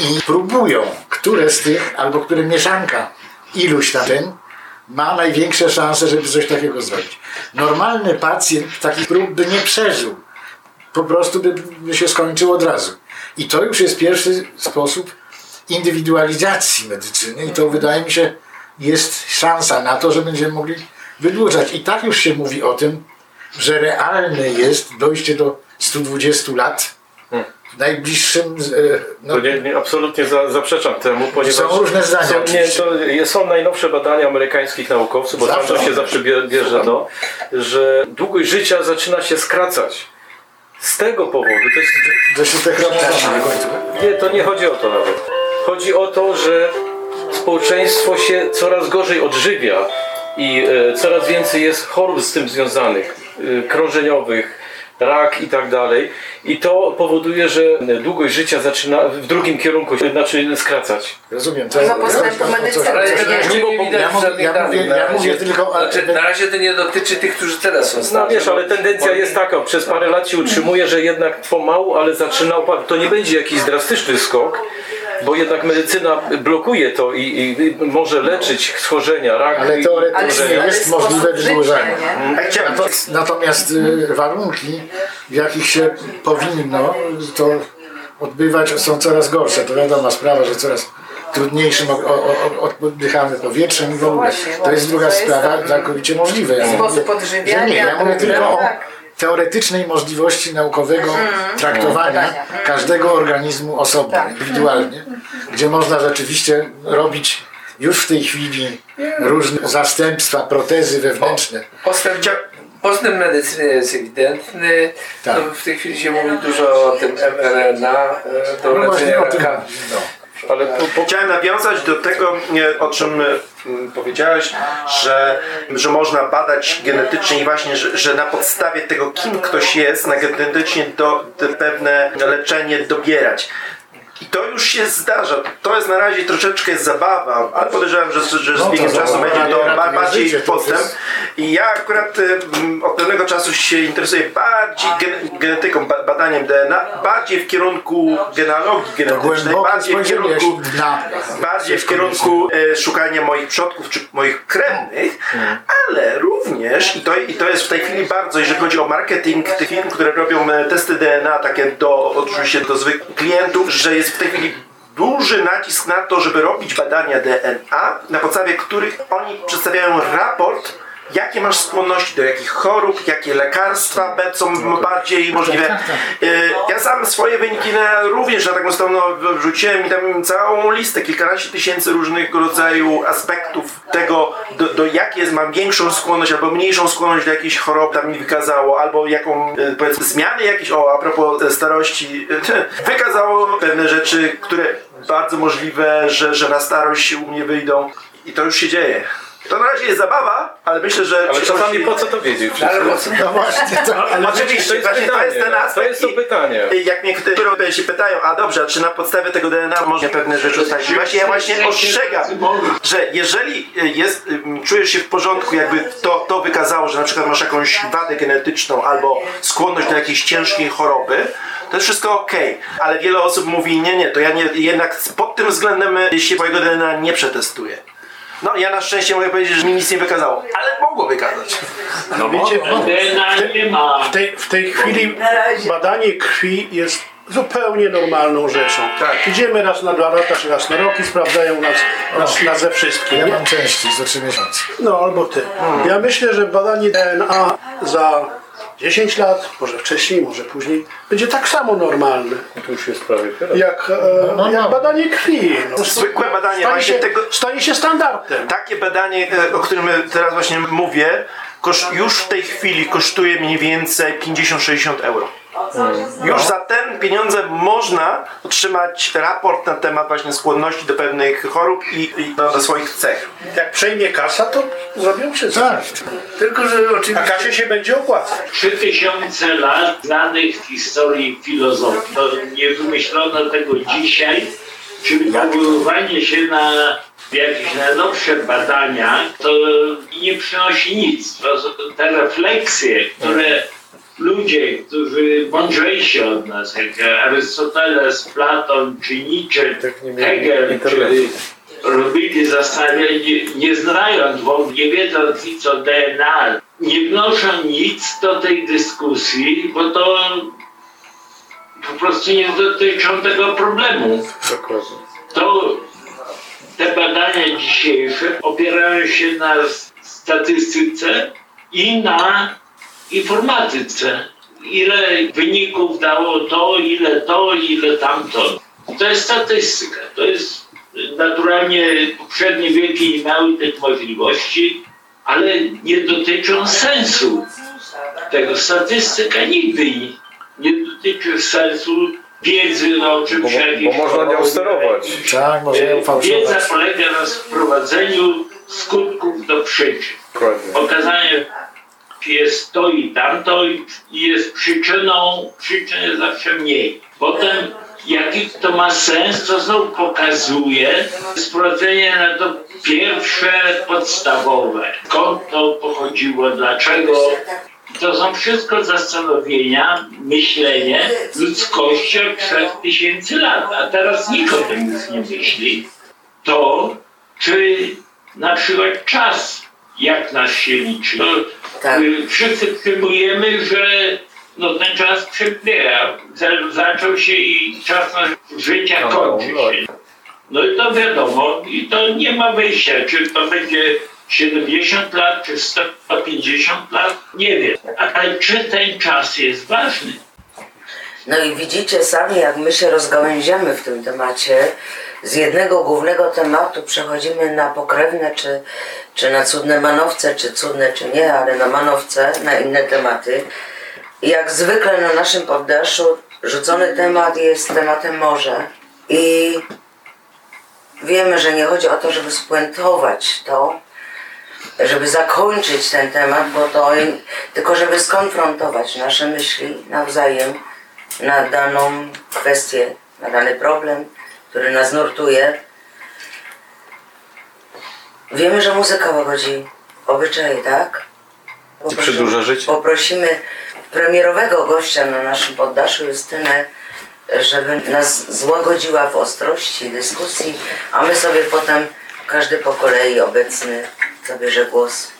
I próbują, które z tych, albo które mieszanka iluś tam ten, ma największe szanse, żeby coś takiego zrobić. Normalny pacjent takich prób by nie przeżył. Po prostu by, by się skończył od razu. I to już jest pierwszy sposób indywidualizacji medycyny i to wydaje mi się jest szansa na to, że będziemy mogli wydłużać. I tak już się mówi o tym, że realne jest dojście do 120 lat w najbliższym. e, No, To nie, nie, absolutnie za, zaprzeczam temu, ponieważ Są różne zdania Są, nie, to są najnowsze badania amerykańskich naukowców, bo Zawsze to się zawsze bie- bierze to, że długość życia zaczyna się skracać. Z tego powodu, to jest że się końcu. Nie, to nie chodzi o to nawet. Chodzi o to, że społeczeństwo się coraz gorzej odżywia i e, coraz więcej jest chorób z tym związanych, e, krążeniowych, rak i tak dalej. I to powoduje, że długość życia zaczyna w drugim kierunku znaczy skracać. Rozumiem. To Mimo postępu medycyny. To ja mówię- żadnych ja danych mówię- na ja razie. mówię tylko, ale- Znaczy, na razie to nie dotyczy tych, którzy teraz są No starzy. wiesz, ale tendencja jest taka, przez parę lat się utrzymuje, że jednak pomału, ale zaczyna opadać. To nie będzie jakiś drastyczny skok, bo jednak medycyna blokuje to i, i może leczyć schorzenia, rak Ale i teoretycznie jest możliwe wydłużenie. natomiast y, warunki, w jakich się powinno to odbywać, są coraz gorsze. To wiadoma sprawa, że coraz trudniejszym o- o- o- oddychamy powietrzem i w ogóle. właśnie, To jest druga sprawa całkowicie możliwe. Ja nie sposób odżywiania, Nie, ja mówię tylko o tak. teoretycznej możliwości naukowego traktowania Badania. każdego organizmu osobno, Tak. indywidualnie, gdzie można rzeczywiście robić już w tej chwili różne zastępstwa, protezy wewnętrzne. Postęp, medycyny jest ewidentny. Tak. No, w tej chwili się mówi dużo o tym mRNA e, do No właśnie leczenia raka. No. Ale po, po, Chciałem nawiązać do tego, o czym mm, powiedziałeś, że, że można badać genetycznie i właśnie, że, że na podstawie tego, kim ktoś jest, na genetycznie do, do pewne leczenie dobierać. I to już się zdarza. To jest na razie troszeczkę zabawa, ale podejrzewam, że, że z No biegiem czasu zabawa będzie to ba- bardziej życie, postęp. jest- I ja akurat od pewnego czasu się interesuję bardziej gen- genetyką, ba- badaniem DNA, bardziej w kierunku genealogii genetycznej, bardziej w kierunku bardziej w kierunku e, szukania moich przodków czy moich krewnych, ale również, i to, i to jest w tej chwili bardzo, jeżeli chodzi o marketing tych firm, które robią e, testy DNA takie do, oczywiście do zwykłych klientów, że jest w tej chwili duży nacisk na to, żeby robić badania DNA, na podstawie których oni przedstawiają raport, jakie masz skłonności do jakich chorób, jakie lekarstwa są bardziej możliwe. E, Ja sam swoje wyniki na, również na taką stronę wrzuciłem i tam całą listę, kilkanaście tysięcy różnego rodzaju aspektów tego, do, do jakie jest, mam większą skłonność albo mniejszą skłonność do jakiejś chorob tam mi wykazało, albo jaką e, powiedzmy zmiany jakieś, o a propos e, starości, wykazało pewne rzeczy, które bardzo możliwe, że, że na starość u mnie wyjdą. I to już się dzieje. To na razie jest zabawa, ale myślę, że... ale czasami po co to wiedzieć? Ale po co? No właśnie, to, Ale Oczywiście, to jest właśnie to jest ten pytanie. aspekt. To jest to pytanie. i Jak niektórzy się pytają, a dobrze, a czy na podstawie tego DNA można pewne rzeczy ustalić? Właśnie ja właśnie ostrzegam, że jeżeli jest, ym, czujesz się w porządku, jakby to, to wykazało, że na przykład masz jakąś wadę genetyczną albo skłonność do jakiejś ciężkiej choroby, to jest wszystko ok, ale wiele osób mówi, nie, nie, to ja nie, jednak pod tym względem y, się mojego DNA nie przetestuję. No ja na szczęście mogę powiedzieć, że mi nic nie wykazało, ale mogło wykazać. No wiecie, w tej, w tej chwili badanie krwi jest zupełnie normalną rzeczą. Tak. Idziemy raz na dwa lata, czy raz na rok i sprawdzają nas, nas, nas ze wszystkim. ja nie? mam częściej co trzy miesiące. No albo ty. Ja myślę, że badanie DNA za 10 lat, może wcześniej, może później, będzie tak samo normalne, To już jest prawie teraz. jak, e, no, no. jak badanie krwi. No, Zwykłe badanie stanie właśnie się, tego- stanie się standardem. Takie badanie, e, o którym teraz właśnie mówię, koszt, już w tej chwili kosztuje mniej więcej 50-60 euro. Już za ten pieniądze można otrzymać raport na temat właśnie skłonności do pewnych chorób i, i do, do swoich cech. Jak przejmie kasa, to zrobią wszystko. Tak. Tylko, że A oczywiście kasie się będzie opłacać. Trzy tysiące lat znanych w historii filozofii. To nie wymyślono tego dzisiaj, czyli powoływanie się na jakieś najnowsze badania, to nie przynosi nic. To te refleksje, które ludzie, którzy mądrzejsi od nas, jak Arystoteles, Platon, czy Nietzsche, Tak nie Hegel, czy robili zastanawiali, nie, nie znając, bo nie wiedząc nic o DNA, nie wnoszą nic do tej dyskusji, bo to po prostu nie dotyczą tego problemu. Dokładnie. To te badania dzisiejsze opierają się na statystyce i na informatyce. Ile wyników dało to, ile to, ile tamto. To jest statystyka. To jest naturalnie poprzednie wieki nie miały tych możliwości, ale nie dotyczą sensu tego. Statystyka nigdy nie, nie dotyczy sensu wiedzy o czym Bo, bo można nią sterować. Tak, można ją Wiedza fałszować. polega na sprowadzeniu skutków do przyczyn. Pokazanie jest to i tamto i jest przyczyną, przyczyn jest zawsze mniej. Potem jaki to ma sens, to znowu pokazuje sprowadzenie na to pierwsze podstawowe. Skąd to pochodziło, dlaczego. To są wszystko zastanowienia, myślenie ludzkości od 3000 lat, a teraz nikt o tym nic nie myśli. To, czy na przykład czas, jak nas się liczy. To, Tak. y, wszyscy przyjmujemy, że no, ten czas przebiega. Za- Zaczął się i czas na życia No, kończy no. się. No i to wiadomo, i to nie ma wyjścia, czy to będzie 70 lat, czy 150 lat, nie wiem. Ale czy ten czas jest ważny? No i widzicie sami, jak my się rozgałęziamy w tym temacie. Z jednego głównego tematu przechodzimy na pokrewne, czy, czy na cudne manowce, czy cudne, czy nie, ale na manowce, na inne tematy. Jak zwykle na naszym poddaszu rzucony temat jest tematem morza. I wiemy, że nie chodzi o to, żeby spuentować to, żeby zakończyć ten temat, bo to tylko żeby skonfrontować nasze myśli nawzajem na daną kwestię, na dany problem, który nas nurtuje. Wiemy, że muzyka łagodzi obyczaje, tak? Przedłuża życie. Poprosimy premierowego gościa na naszym poddaszu, Justynę, żeby nas złagodziła w ostrości dyskusji, a my sobie potem, każdy po kolei obecny, zabierze głos.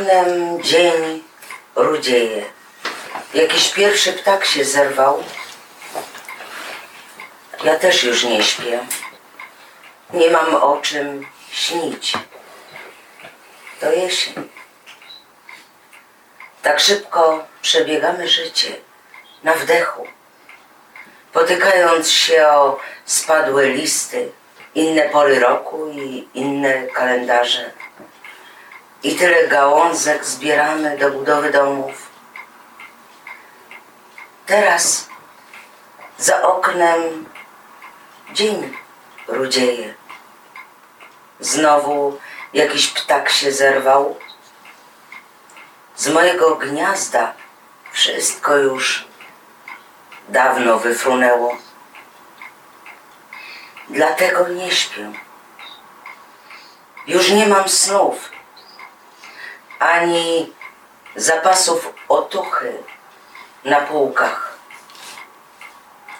Oknem dzień rudzieje. Jakiś pierwszy ptak się zerwał. Ja też już nie śpię. Nie mam o czym śnić. To jesień. Tak szybko przebiegamy życie na wdechu, potykając się o spadłe listy, inne pory roku i inne kalendarze. I tyle gałązek zbieramy do budowy domów. Teraz Za oknem dzień rudzieje. Znowu jakiś ptak się zerwał. Z mojego gniazda wszystko już dawno wyfrunęło. Dlatego nie śpię. Już nie mam snów, ani zapasów otuchy na półkach.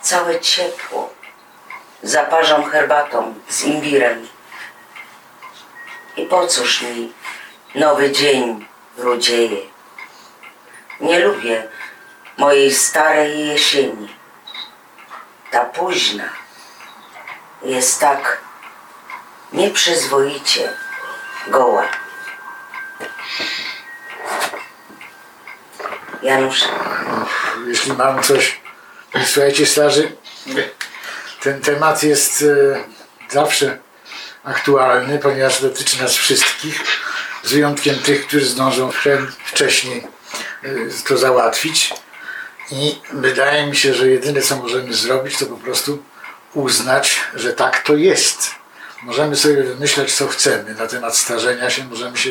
Całe ciepło zaparzam herbatą z imbirem. I po cóż mi nowy dzień rudzieje? Nie lubię mojej starej jesieni. Ta późna jest tak nieprzyzwoicie goła. Janusz, Jeśli mam coś, słuchajcie starzy, ten temat jest e, zawsze aktualny, ponieważ dotyczy nas wszystkich, z wyjątkiem tych, którzy zdążą wcze- wcześniej e, to załatwić. I wydaje mi się, że jedyne co możemy zrobić, to po prostu uznać, że tak to jest. Możemy sobie wymyślać, co chcemy na temat starzenia się, możemy się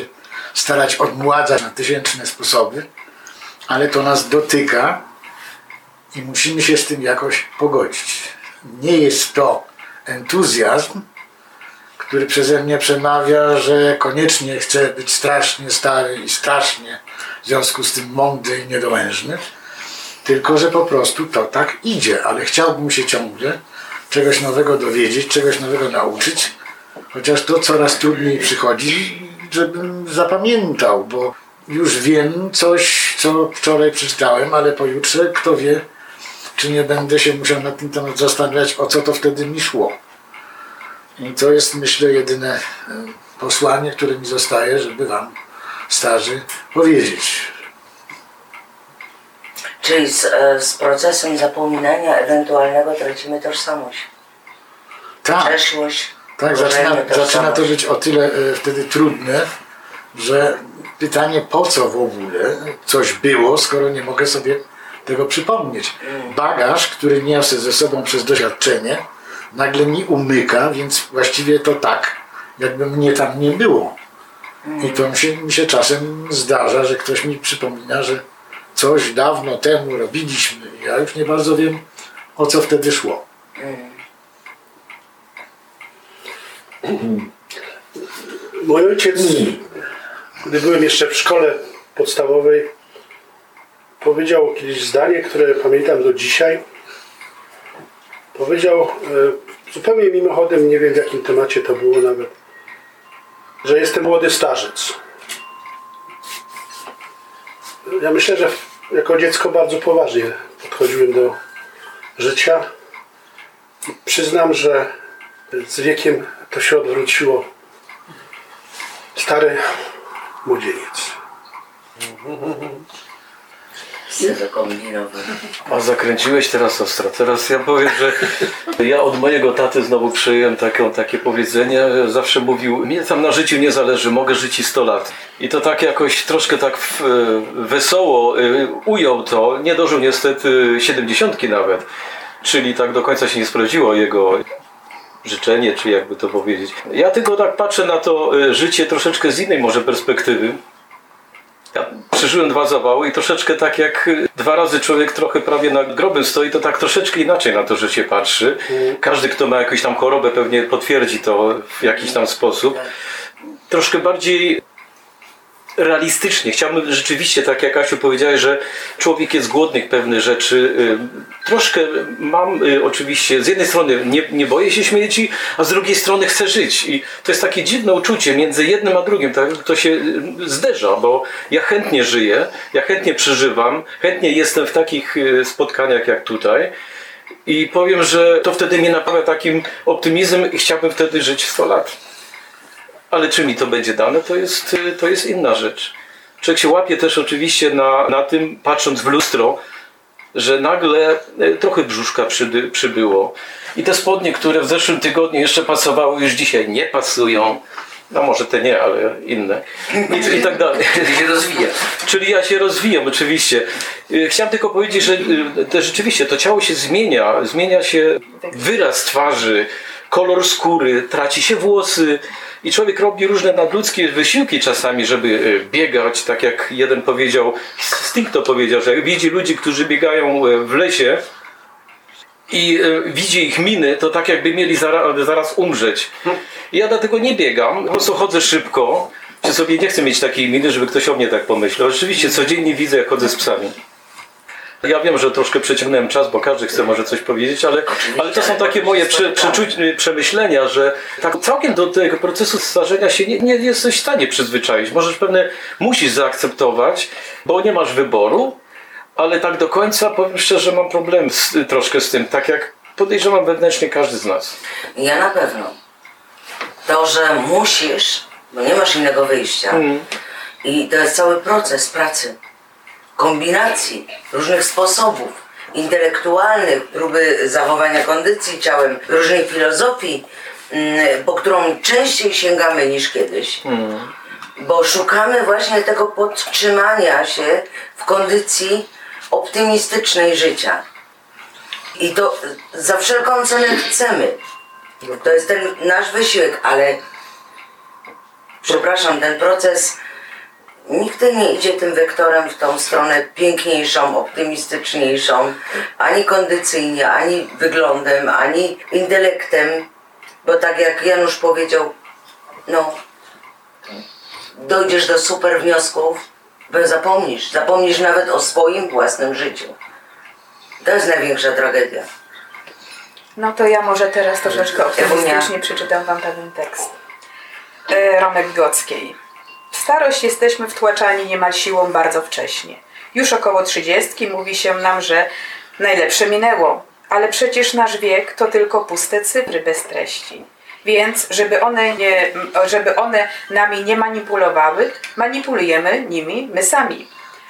starać odmładzać na tysięczne sposoby, ale to nas dotyka i musimy się z tym jakoś pogodzić. Nie jest to entuzjazm, który przeze mnie przemawia, że koniecznie chcę być strasznie stary i strasznie w związku z tym mądry i niedołężny, tylko że po prostu to tak idzie, ale chciałbym się ciągle czegoś nowego dowiedzieć, czegoś nowego nauczyć, chociaż to coraz trudniej przychodzi, żebym zapamiętał, bo już wiem coś, co wczoraj przeczytałem, ale pojutrze kto wie, czy nie będę się musiał na ten temat zastanawiać, o co to wtedy mi szło. I to jest, myślę, jedyne e, posłanie, które mi zostaje, żeby Wam, starzy, powiedzieć. czyli z, e, z procesem zapominania ewentualnego tracimy tożsamość. Tak, Przeszłość. Tak zaczyna, zaczyna to być o tyle e, wtedy trudne, że pytanie, po co w ogóle coś było, skoro nie mogę sobie tego przypomnieć. Bagaż, który niosę ze sobą przez doświadczenie, nagle mi umyka, więc właściwie to tak, jakby mnie tam nie było. I to mi się, mi się czasem zdarza, że ktoś mi przypomina, że coś dawno temu robiliśmy. Ja już nie bardzo wiem, o co wtedy szło. Mój ojciec, gdy byłem jeszcze w szkole podstawowej, powiedział kiedyś zdanie, które pamiętam do dzisiaj. Powiedział e, zupełnie mimochodem, nie wiem w jakim temacie to było nawet, że jestem młody starzec. Ja myślę, że jako dziecko bardzo poważnie podchodziłem do życia. Przyznam, że z wiekiem to się odwróciło. Stary młodzieniec. A zakręciłeś teraz ostro. Teraz ja powiem, że ja od mojego taty znowu przyjąłem taką, takie powiedzenie. Zawsze mówił, mnie tam na życiu nie zależy, mogę żyć i 100 lat. I to tak jakoś troszkę tak w, wesoło y, ujął to. Nie dożył niestety 70 nawet. Czyli tak do końca się nie sprawdziło jego życzenie, czy jakby to powiedzieć. Ja tylko tak patrzę na to y, życie troszeczkę z innej może perspektywy. Ja przeżyłem dwa zawały i troszeczkę tak jak y, dwa razy człowiek trochę prawie nad grobem stoi, to tak troszeczkę inaczej na to życie patrzy. Każdy, kto ma jakąś tam chorobę pewnie potwierdzi to w jakiś tam sposób. Troszkę bardziej realistycznie. Chciałbym rzeczywiście, tak jak Asiu powiedziałeś, że człowiek jest głodny pewnych rzeczy. Y, Troszkę mam y, oczywiście, z jednej strony nie, nie boję się śmierci, a z drugiej strony chcę żyć. I to jest takie dziwne uczucie między jednym a drugim. Tak? To się y, zderza, bo ja chętnie żyję, ja chętnie przeżywam, chętnie jestem w takich spotkaniach jak tutaj. I powiem, że to wtedy mnie napawia takim optymizmem i chciałbym wtedy żyć 100 lat. Ale czy mi to będzie dane, to jest, y, to jest inna rzecz. Człowiek się łapie też oczywiście na, na tym, patrząc w lustro, że nagle y, trochę brzuszka przyby, przybyło. I te spodnie, które w zeszłym tygodniu jeszcze pasowały, już dzisiaj nie pasują. no może te nie, ale inne i, i tak dalej. Czyli się rozwija. Czyli ja się rozwijam oczywiście. Y, Chciałem tylko powiedzieć, że to rzeczywiście to ciało się zmienia, zmienia się wyraz twarzy, kolor skóry, traci się włosy i człowiek robi różne nadludzkie wysiłki czasami, żeby y, biegać, tak jak jeden powiedział, Sting to powiedział, że widzi ludzi, którzy biegają y, w lesie, i e, widzi ich miny, to tak jakby mieli zaraz, zaraz umrzeć. Ja dlatego nie biegam, po prostu chodzę szybko, czy sobie nie chcę mieć takiej miny, żeby ktoś o mnie tak pomyślał. Oczywiście codziennie widzę, jak chodzę z psami. Ja wiem, że troszkę przeciągnąłem czas, bo każdy chce może coś powiedzieć, ale, ale to są takie moje prze, przeczuć, przemyślenia, że tak całkiem do tego procesu starzenia się nie, nie jesteś w stanie przyzwyczaić. Możesz pewne, musisz zaakceptować, bo nie masz wyboru, ale tak do końca powiem szczerze, mam problem z, troszkę z tym, tak jak podejrzewam wewnętrznie każdy z nas. Ja na pewno. To, że musisz, bo nie masz innego wyjścia. I to jest cały proces pracy, kombinacji różnych sposobów intelektualnych, próby zachowania kondycji ciałem, różnej filozofii, mm, po którą częściej sięgamy niż kiedyś. Bo szukamy właśnie tego podtrzymania się w kondycji optymistycznej życia. I to za wszelką cenę chcemy. To jest ten nasz wysiłek, ale przepraszam, ten proces nigdy nie idzie tym wektorem w tą stronę piękniejszą, optymistyczniejszą, ani kondycyjnie, ani wyglądem, ani intelektem, bo tak jak Janusz powiedział, no, dojdziesz do super wniosków, bo zapomnisz, zapomnisz nawet o swoim własnym życiu. To jest największa tragedia. No to ja może teraz troszeczkę optymistycznie przeczytam Wam pewien tekst. E, Romek Gockiej. W starość jesteśmy wtłaczani niemal siłą bardzo wcześnie. Już około trzydziestki mówi się nam, że najlepsze minęło, ale przecież nasz wiek to tylko puste cyfry bez treści. Więc, żeby one, nie, żeby one nami nie manipulowały, manipulujemy nimi my sami.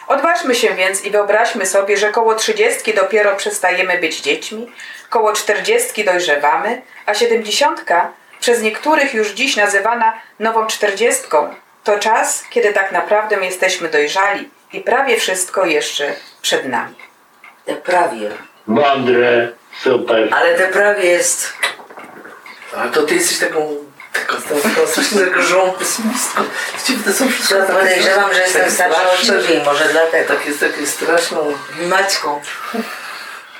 Odważmy się więc i wyobraźmy sobie, że koło trzydziestki dopiero przestajemy być dziećmi, koło czterdziestki dojrzewamy, a siedemdziesiątka, przez niektórych już dziś nazywana nową czterdziestką, to czas, kiedy tak naprawdę jesteśmy dojrzali i prawie wszystko jeszcze przed nami. Te prawie. Mądre, super. Ale te prawie jest A to ty jesteś taką, taką, taką strasznie zagrożoną pesymistką. To są wszystko Ja podejrzewam, że jestem starsza od ciebie i może dlatego. Tak jest takie straszną... Maćką.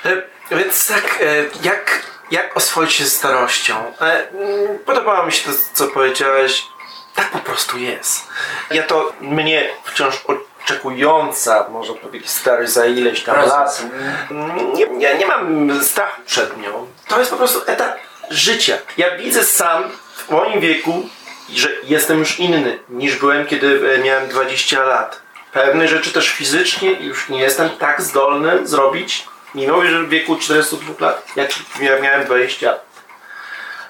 E, Więc tak, e, jak, jak oswoić się z starością? E, Podobało mi się to, co powiedziałeś. Tak po prostu jest. Ja to mnie wciąż oczekująca, można powiedzieć, starość za ileś tam lat. Nie, nie, nie mam strachu przed nią. To jest po prostu etap życia. Ja widzę sam w moim wieku, że jestem już inny niż byłem, kiedy e, miałem 20 lat. Pewne rzeczy też fizycznie już nie jestem tak zdolny zrobić, mimo że w wieku 42 lat, jak ja miałem 20 lat.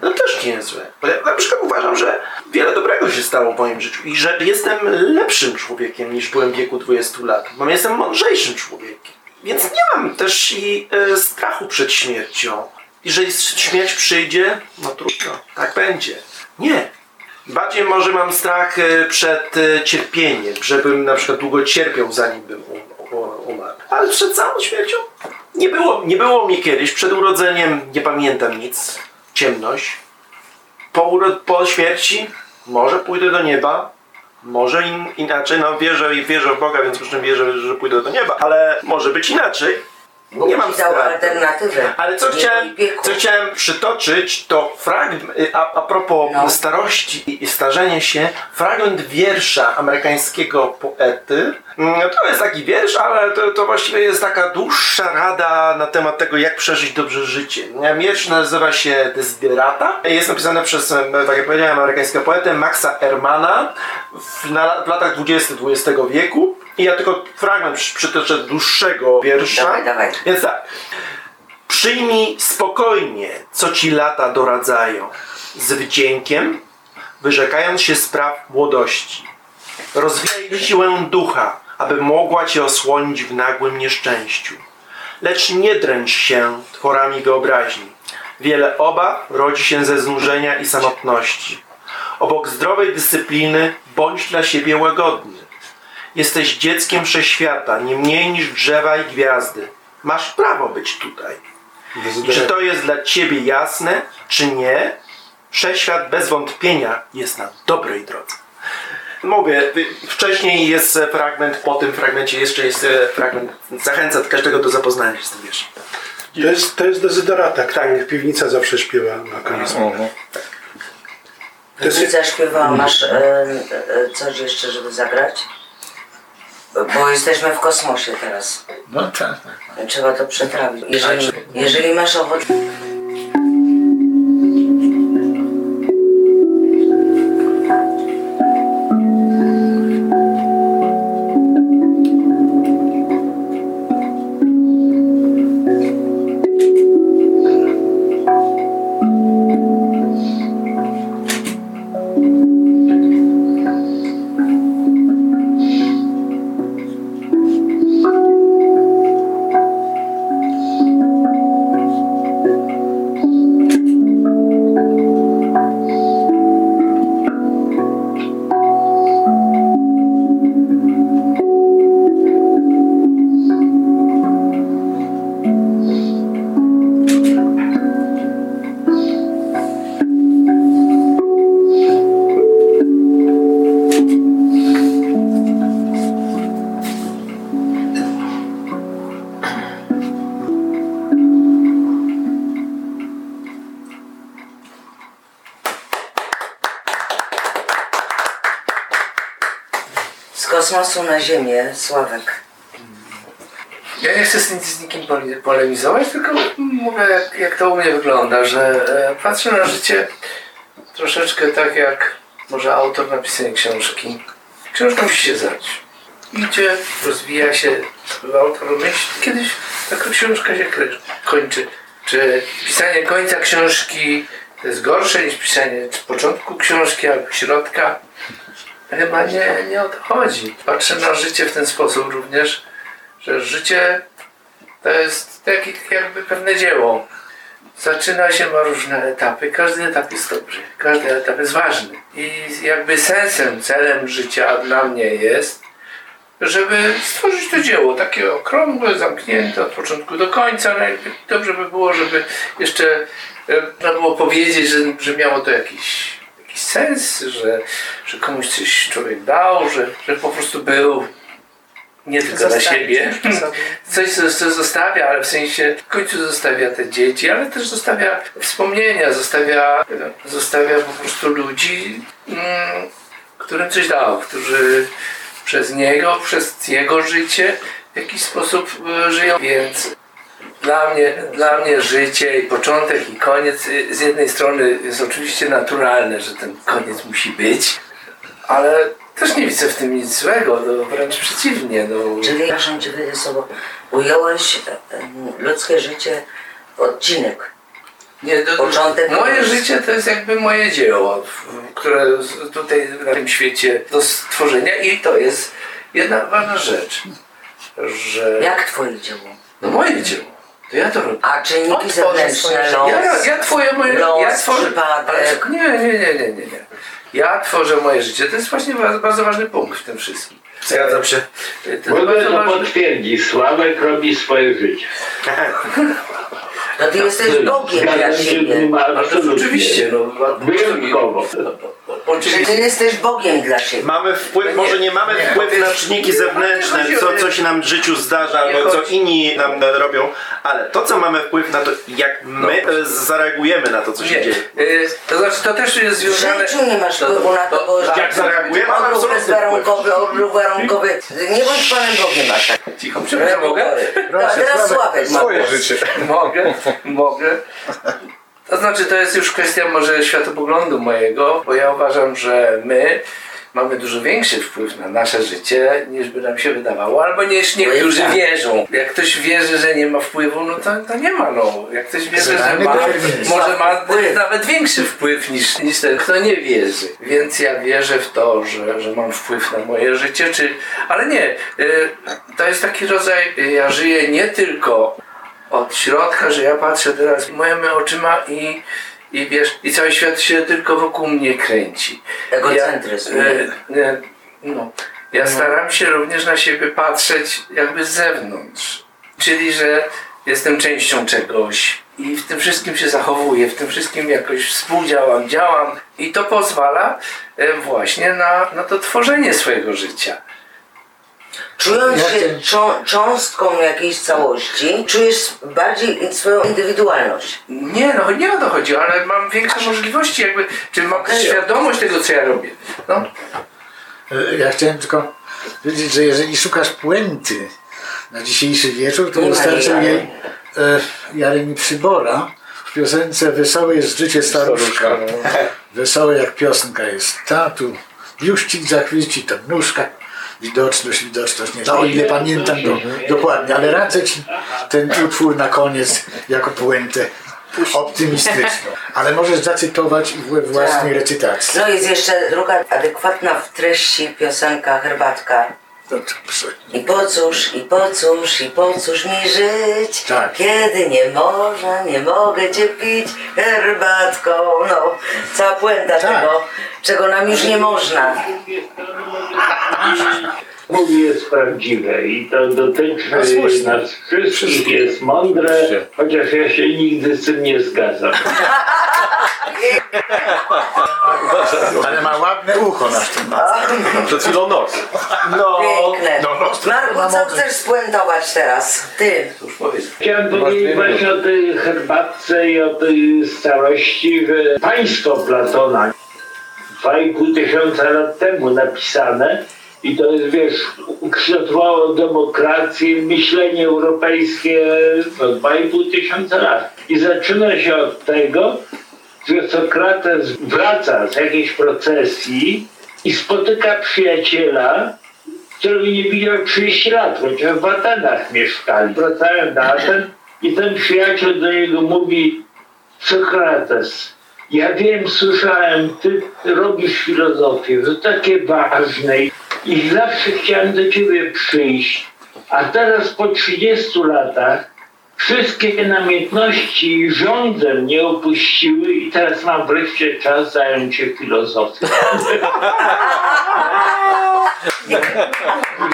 No też nie jest złe. Bo ja na przykład uważam, że wiele dobrego się stało w moim życiu i że jestem lepszym człowiekiem niż byłem w wieku 20 lat, bo jestem mądrzejszym człowiekiem. Więc nie mam też i e, strachu przed śmiercią. Jeżeli śmierć przyjdzie, no trudno, tak będzie. Nie. Bardziej może mam strach e, przed e, cierpieniem, żebym na przykład długo cierpiał zanim bym um, umarł. Ale przed samą śmiercią nie było, nie było mnie kiedyś. Przed urodzeniem nie pamiętam nic. Ciemność. Po, po śmierci może pójdę do nieba. Może in, inaczej, no wierzę i wierzę w Boga, więc już nie wierzę, że pójdę do nieba, ale może być inaczej. Bóg Nie mam dał strachu. alternatywę. Ale co chciałem, co chciałem przytoczyć, to fragment, a, a propos No. starości i starzenia się, fragment wiersza amerykańskiego poety. Mm, To jest taki wiersz, ale to, to właściwie jest taka dłuższa rada na temat tego, jak przeżyć dobrze życie. Wiersz nazywa się Desiderata. Jest napisany przez, tak jak powiedziałem, amerykańskiego poetę Maxa Ermana w, na, w latach 20 XX wieku. I ja tylko fragment przy- przytoczę dłuższego wiersza. Dawaj, dawaj. Więc tak. Przyjmij spokojnie, co ci lata doradzają, z wdziękiem, wyrzekając się spraw młodości. Rozwijaj siłę ducha, aby mogła cię osłonić w nagłym nieszczęściu. Lecz nie dręcz się tworami wyobraźni. Wiele obaw rodzi się ze znużenia i samotności. Obok zdrowej dyscypliny bądź dla siebie łagodny. Jesteś dzieckiem wszechświata, nie mniej niż drzewa i gwiazdy. Masz prawo być tutaj. I czy to jest dla ciebie jasne, czy nie? Wszechświat bez wątpienia jest na dobrej drodze. Mówię, wcześniej jest fragment, po tym fragmencie jeszcze jest e, fragment. Zachęcam każdego do zapoznania się z tym wierszem. To jest, to jest dezyderata, który piwnica zawsze śpiewa na koniec. Jest- Piwnica śpiewała, masz e, e, coś jeszcze, żeby zagrać? Bo- jesteśmy w kosmosie teraz. No tak, tak. Trzeba to przetrawić. Jeżeli, jeżeli masz ochotę. Kosmosu na Ziemię, Sławek. Ja nie chcę z, nic- z nikim pole- polemizować, tylko mówię jak, jak to u mnie wygląda, że e, patrzę na życie troszeczkę tak jak może autor napisania książki. Książka musi się zdać. Idzie, rozwija się, autor myśli, kiedyś taka książka się kończy. Czy pisanie końca książki to jest gorsze niż pisanie początku książki albo środka? Chyba nie, nie o to chodzi. Patrzę na życie w ten sposób również, że życie to jest takie jakby pewne dzieło. Zaczyna się, ma różne etapy. Każdy etap jest dobry, każdy etap jest ważny. I jakby sensem, celem życia dla mnie jest, żeby stworzyć to dzieło, takie okrągłe, zamknięte od początku do końca. Najlepiej- Dobrze by było, żeby jeszcze e, można było powiedzieć, że, że miało to jakiś, jakiś sens, że, że komuś coś człowiek dał, że, że po prostu był nie tylko dla siebie. coś. Coś, co, co zostawia, ale w sensie w końcu zostawia te dzieci, ale też zostawia wspomnienia, zostawia, zostawia po prostu ludzi, mm, którym coś dał, którzy przez niego, przez jego życie w jakiś sposób e, żyją. Więc dla mnie, dla mnie życie i początek i koniec y, z jednej strony jest oczywiście naturalne, że ten koniec musi być, ale też nie widzę w tym nic złego, no, wręcz przeciwnie. No. Czyli, przepraszam Cię, słowo, ująłeś e, em, ludzkie życie odcinek. Nie, to, Początek, moje życie to jest jakby moje dzieło, które tutaj na tym świecie do stworzenia i to jest jedna ważna rzecz, że Jak Twoje dzieło? no moje dzieło, to ja to robię. A czynniki zewnętrzne, los, Ja, ja, ja twoje moje los, ja tworzę, przypadek. nie, nie, nie, nie, nie, nie. Ja tworzę moje życie. To jest właśnie bardzo, bardzo ważny punkt w tym wszystkim. Zgadzam się. Mogę to potwierdzić. Sławek robi swoje życie. To Ty jesteś Bogiem dla siebie. No oczywiście, no, Wyjątkowo. Czy oczywiście. Ty jesteś Bogiem dla siebie. Mamy wpływ, może nie mamy wpływ na czynniki zewnętrzne, co, co się nam w życiu zdarza, albo co inni nam e, robią, ale to, co mamy wpływ na to, jak my e, zareagujemy na to, co się Nie, dzieje. y, to znaczy to też jest W związane... życiu nie masz wpływu na to, bo Jak zareagujemy, mamy odruch bezwarunkowy, odruch warunkowy. Nie bądź Panem Bogiem tak. Cicho, przepraszam, mogę? No, a teraz Sławek ma głos. Mogę, mogę. To znaczy, to jest już kwestia może światopoglądu mojego, bo ja uważam, że my mamy dużo większy wpływ na nasze życie, niż by nam się wydawało, albo niż niektórzy tak. wierzą. Jak ktoś wierzy, że nie ma wpływu, no to, to nie ma, no. Jak ktoś wierzy, że ma, może ma nawet większy wpływ niż, niż ten, kto nie wierzy. Więc ja wierzę w to, że, że mam wpływ na moje życie, czy... Ale nie, y, to jest taki rodzaj, ja żyję nie tylko od środka, że ja patrzę teraz moimi oczyma i, i wiesz, i cały świat się tylko wokół mnie kręci. Egocentryzm. Ja, e, e, no, ja staram się również na siebie patrzeć jakby z zewnątrz. Czyli, że jestem częścią czegoś i w tym wszystkim się zachowuję, w tym wszystkim jakoś współdziałam, działam i to pozwala e, właśnie na, na to tworzenie swojego życia. Czując Ja się czą- cząstką jakiejś całości, czujesz bardziej swoją indywidualność. Nie, no nie o to chodzi, ale mam większe możliwości, jakby, czy mam Okej. świadomość tego, co ja robię. No. E, Ja chciałem tylko powiedzieć, że jeżeli szukasz puenty na dzisiejszy wieczór, to wystarczy jej, e, Jaremi Przybora w piosence Wesołe jest życie staruszka. Wesołe jak piosenka jest. Tatu, biuścik zachwyci, to nóżka. Widoczność, widoczność, nie. O ile pamiętam to dokładnie, ale radzę Ci ten utwór na koniec jako puentę optymistyczną. Ale możesz zacytować we własnej Tak. recytacji. No jest jeszcze druga adekwatna w treści piosenka Herbatka. Dobrze. I po cóż, i po cóż, i po cóż mi żyć, Tak. kiedy nie można, nie mogę cię pić herbatką. No, cała puenta Tak. tego, czego nam już nie można. Mówi jest prawdziwe i to dotyczy No słusznie. nas wszystkich, jest mądre, chociaż ja się nigdy z tym nie zgadzam. Ale ma ładne ucho na tym. Przed chwilą nos. No, Piękne. No, no, Marku, co chcesz spuentować teraz? Ty. chciałem powiedzieć właśnie o tej herbatce i o tej starości, że państwo Platona 2,5 tysiąca lat temu napisane i to jest, wiesz, ukształtowało demokrację, myślenie europejskie no, 2,5 tysiąca lat. I zaczyna się od tego, że Sokrates wraca z jakiejś procesji i spotyka przyjaciela, którego nie widział 30 lat, chociaż w Atenach mieszkali. Wracają do Aten i ten przyjaciel do niego mówi Sokrates, ja wiem, słyszałem, ty robisz filozofię, że takie ważne i zawsze chciałem do ciebie przyjść, a teraz po 30 latach wszystkie namiętności rządzę mnie opuściły i teraz mam wreszcie czas zająć się filozofią.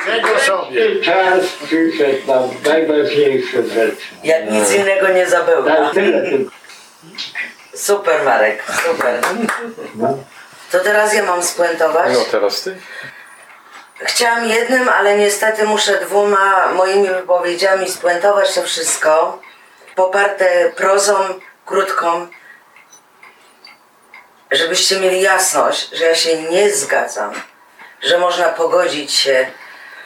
Czego sobie? Czas przyszedł na najważniejsze rzeczy. Jak nic innego nie zabełta. Tak, tyle tylko. Super Marek, super. To teraz ja mam spuentować. No teraz ty. Chciałam jednym, ale niestety muszę dwoma moimi wypowiedziami spuentować to wszystko. Poparte prozą krótką, żebyście mieli jasność, że ja się nie zgadzam, że można pogodzić się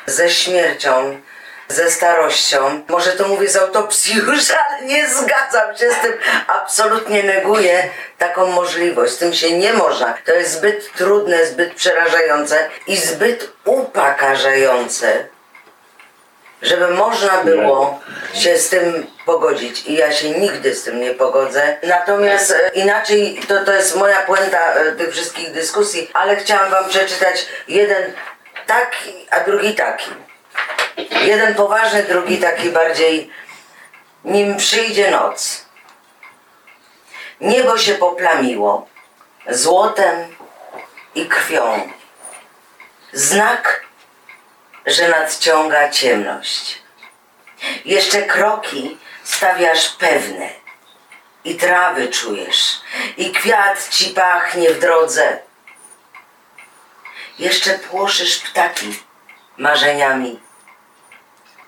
ze śmiercią, ze starością. Może to mówię z autopsji już, ale nie zgadzam się z tym. Absolutnie neguję taką możliwość. Z tym się nie można. To jest zbyt trudne, zbyt przerażające i zbyt upokarzające, żeby można było się z tym pogodzić. I ja się nigdy z tym nie pogodzę. Natomiast e, inaczej, to, to jest moja puenta e, tych wszystkich dyskusji, ale chciałam wam przeczytać jeden taki, a drugi taki. Jeden poważny, drugi taki bardziej nim przyjdzie noc. Niebo się poplamiło złotem i krwią. Znak, że nadciąga ciemność. Jeszcze kroki stawiasz pewne i trawy czujesz i kwiat ci pachnie w drodze. Jeszcze płoszysz ptaki marzeniami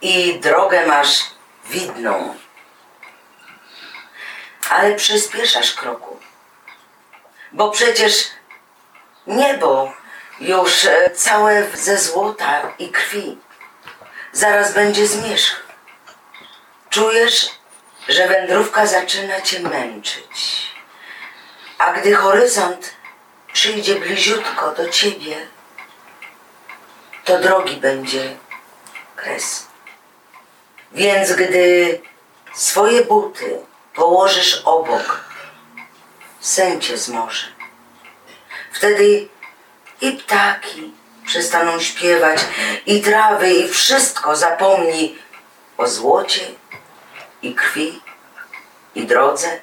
i drogę masz widną. Ale przyspieszasz kroku, bo przecież niebo już e, całe ze złota i krwi. Zaraz będzie zmierzch. Czujesz, że wędrówka zaczyna cię męczyć. A gdy horyzont przyjdzie bliziutko do ciebie, to drogi będzie kres. Więc gdy swoje buty położysz obok, sen cię zmoże. Wtedy i ptaki przestaną śpiewać, i trawy, i wszystko zapomni o złocie, i krwi, i drodze.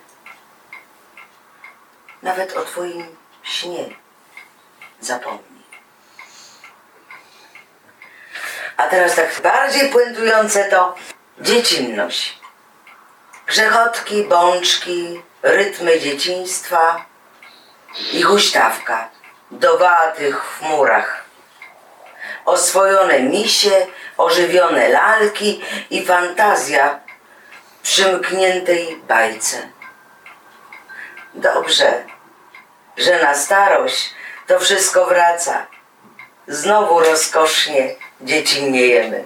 nawet o Twoim śnie zapomni. A teraz tak bardziej puentujące to dziecinność. Grzechotki, bączki, rytmy dzieciństwa i huśtawka do watych w murach. Oswojone misie, ożywione lalki i fantazja przymkniętej bajce. Dobrze, że na starość to wszystko wraca. Znowu rozkosznie dziecinniejemy.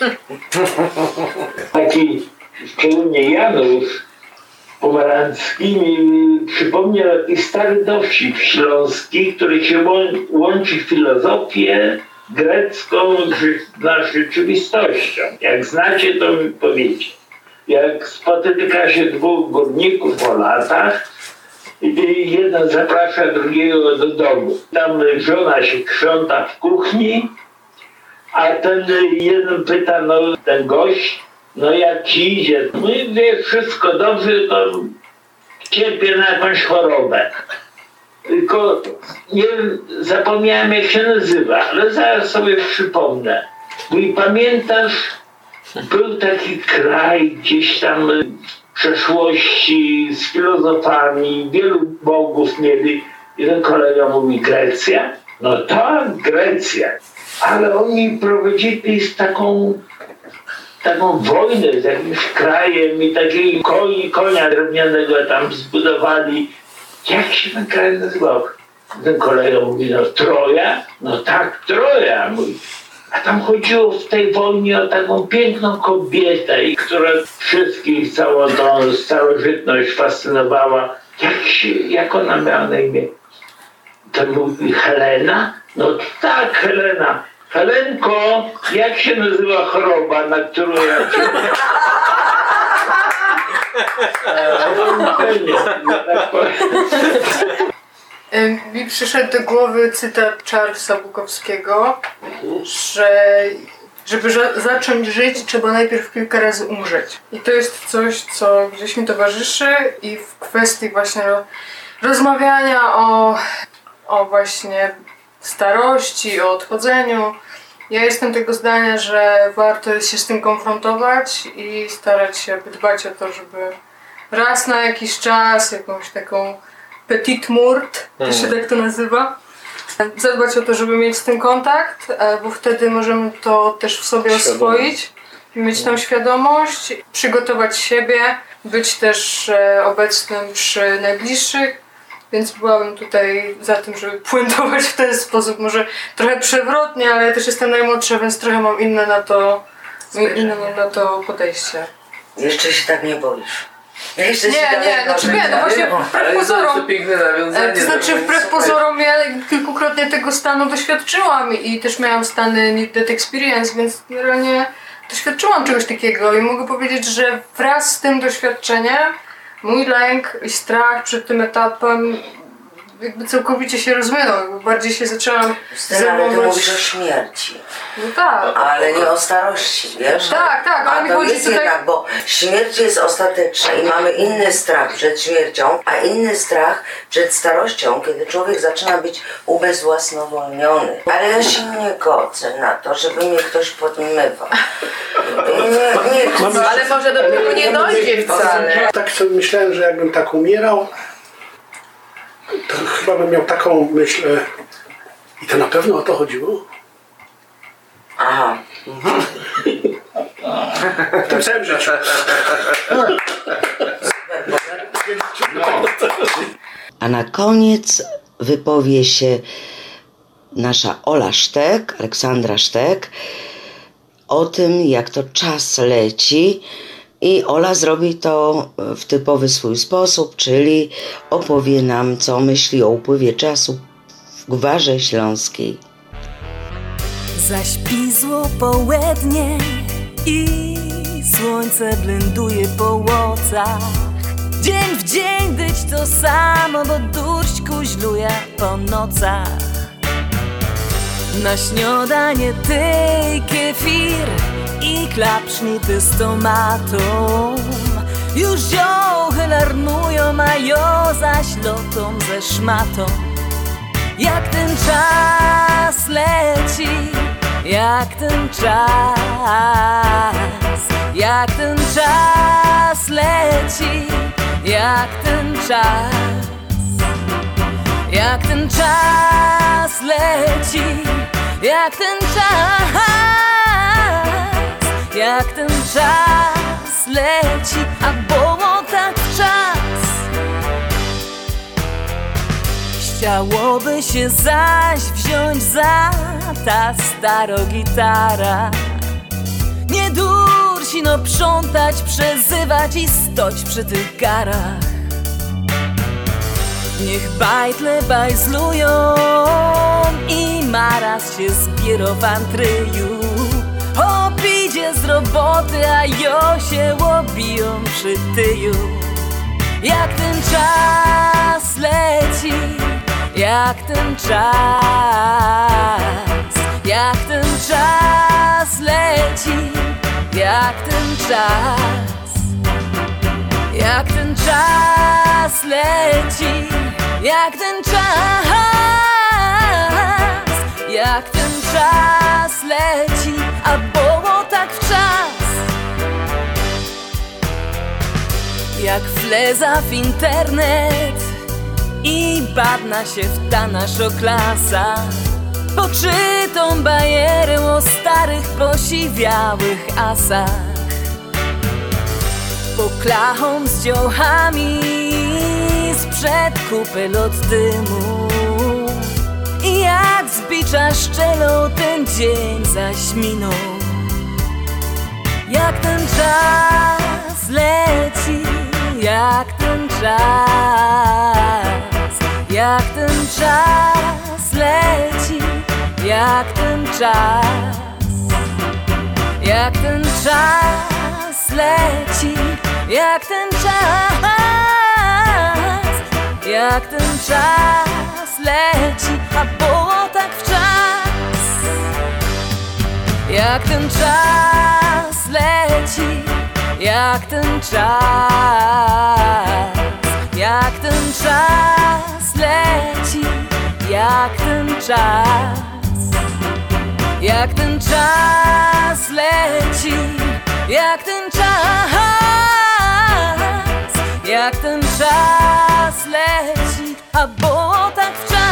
Taki szczególnie Janusz Pomarański mi przypomniał jakiś stary dowcip śląski, który się łą- łączy filozofię grecką z rzeczywistością. Jak znacie, to mi. Jak spotyka się dwóch górników po latach, i jeden zaprasza drugiego do domu. Tam żona się krząta w kuchni, a ten jeden pyta, no ten gość, no jak ci idzie? No i wie, wszystko dobrze, to cierpię na jakąś chorobę. Tylko nie zapomniałem jak się nazywa, ale zaraz sobie przypomnę. I pamiętasz, był taki kraj gdzieś tam w przeszłości z filozofami, wielu bogów mieli. Jeden kolega mówi Grecja? No tak, Grecja. Ale oni prowadzili z taką taką wojnę z jakimś krajem i takiej koni, konia drewnianego tam zbudowali. Jak się ten kraj nazywał? Ten kolega mówi, no Troja? No tak, Troja, mówi. A tam chodziło w tej wojnie o taką piękną kobietę, która wszystkich całą tą starożytność fascynowała. Jak, się, jak ona miała na imię? To mówi Helena? No tak, Helena. Helenko, jak się nazywa choroba, na którą ja cię... Mi przyszedł do głowy cytat Charlesa Bukowskiego, że żeby za- zacząć żyć, trzeba najpierw kilka razy umrzeć. I to jest coś, co gdzieś mi towarzyszy i w kwestii właśnie ro- rozmawiania o, o właśnie starości, o odchodzeniu. Ja jestem tego zdania, że warto jest się z tym konfrontować i starać się dbać o to, żeby raz na jakiś czas jakąś taką petit murt, to się tak to nazywa, zadbać o to, żeby mieć z tym kontakt, e, bo wtedy możemy to też w sobie oswoić, mieć tą świadomość, przygotować siebie, być też e, obecnym przy najbliższych, więc byłabym tutaj za tym, żeby puentować w ten sposób, może trochę przewrotnie, ale ja też jestem najmłodsza, więc trochę mam inne na to, inne mam na to podejście. Jeszcze się tak nie boisz. Jeszcze Nie, się nie, znaczy nie, no właśnie wbrew pozorom, E. To znaczy, wbrew pozorom, ja kilkukrotnie tego stanu doświadczyłam i też miałam stany Need That Experience, więc generalnie doświadczyłam czegoś takiego i mogę powiedzieć, że wraz z tym doświadczeniem mój lęk i strach przed tym etapem jakby całkowicie się jakby bardziej się zaczęłam Justyna, ale ty zajmować... mówisz o śmierci, No tak, ale nie o starości, wiesz? tak, tak, A ale mi to chodzi jest tutaj... jednak, bo śmierć jest ostateczna i mamy inny strach przed śmiercią, a inny strach przed starością, kiedy człowiek zaczyna być ubezwłasnowolniony. Ale ja się nie godzę na to, żeby mnie ktoś podmywał. Nie, nie chcę. No, ale może do tego nie dojdzie wcale. Tak sobie myślałem, że jakbym tak umierał, to chyba bym miał taką myśl. e, I to na pewno o to chodziło? Aha. W tym całym życiu. A na koniec wypowie się nasza Ola Sztek, Aleksandra Sztek, o tym, jak to czas leci. I Ola zrobi to w typowy swój sposób, czyli opowie nam, co myśli o upływie czasu w Gwarze Śląskiej. Zaśpizło południe i słońce blenduje po łocach. Dzień w dzień być to samo, bo durść kuźluje po nocach. Na śniadanie tej kefir i klapsznity z tomatą. Już ziołchy larnują, a jo zaś lotą ze szmatą Jak ten czas leci, jak ten czas Jak ten czas leci, jak ten czas jak ten czas leci, jak ten czas, jak ten czas leci, a było tak czas. Chciałoby się zaś wziąć za ta staro gitara. Nie dursi no przątać, przezywać i stoć przy tych garach. Niech bajtle bajzlują i maraz się zbiero w antryju Obidzie z roboty, a jo się łobiją przy tyju. Jak ten czas leci, jak ten czas Jak ten czas leci, jak ten czas Jak ten czas leci jak ten czas, jak ten czas leci, a było tak w czas. Jak fleza w internet i badna się w ta nasza klasa. Poczytą bajerę o starych, posiwiałych asach. Poklachą z dziołchami sprzed kupy od dymu I jak z bicza szczelą ten dzień zaś minął Jak ten czas leci, jak ten czas Jak ten czas leci, jak ten czas Jak ten czas leci, jak ten czas jak ten czas leci, a było tak w czas. Jak ten czas leci, jak ten czas, jak ten czas leci, jak ten czas, jak ten czas leci, jak ten czas, jak ten czas leci, a bo tak wczas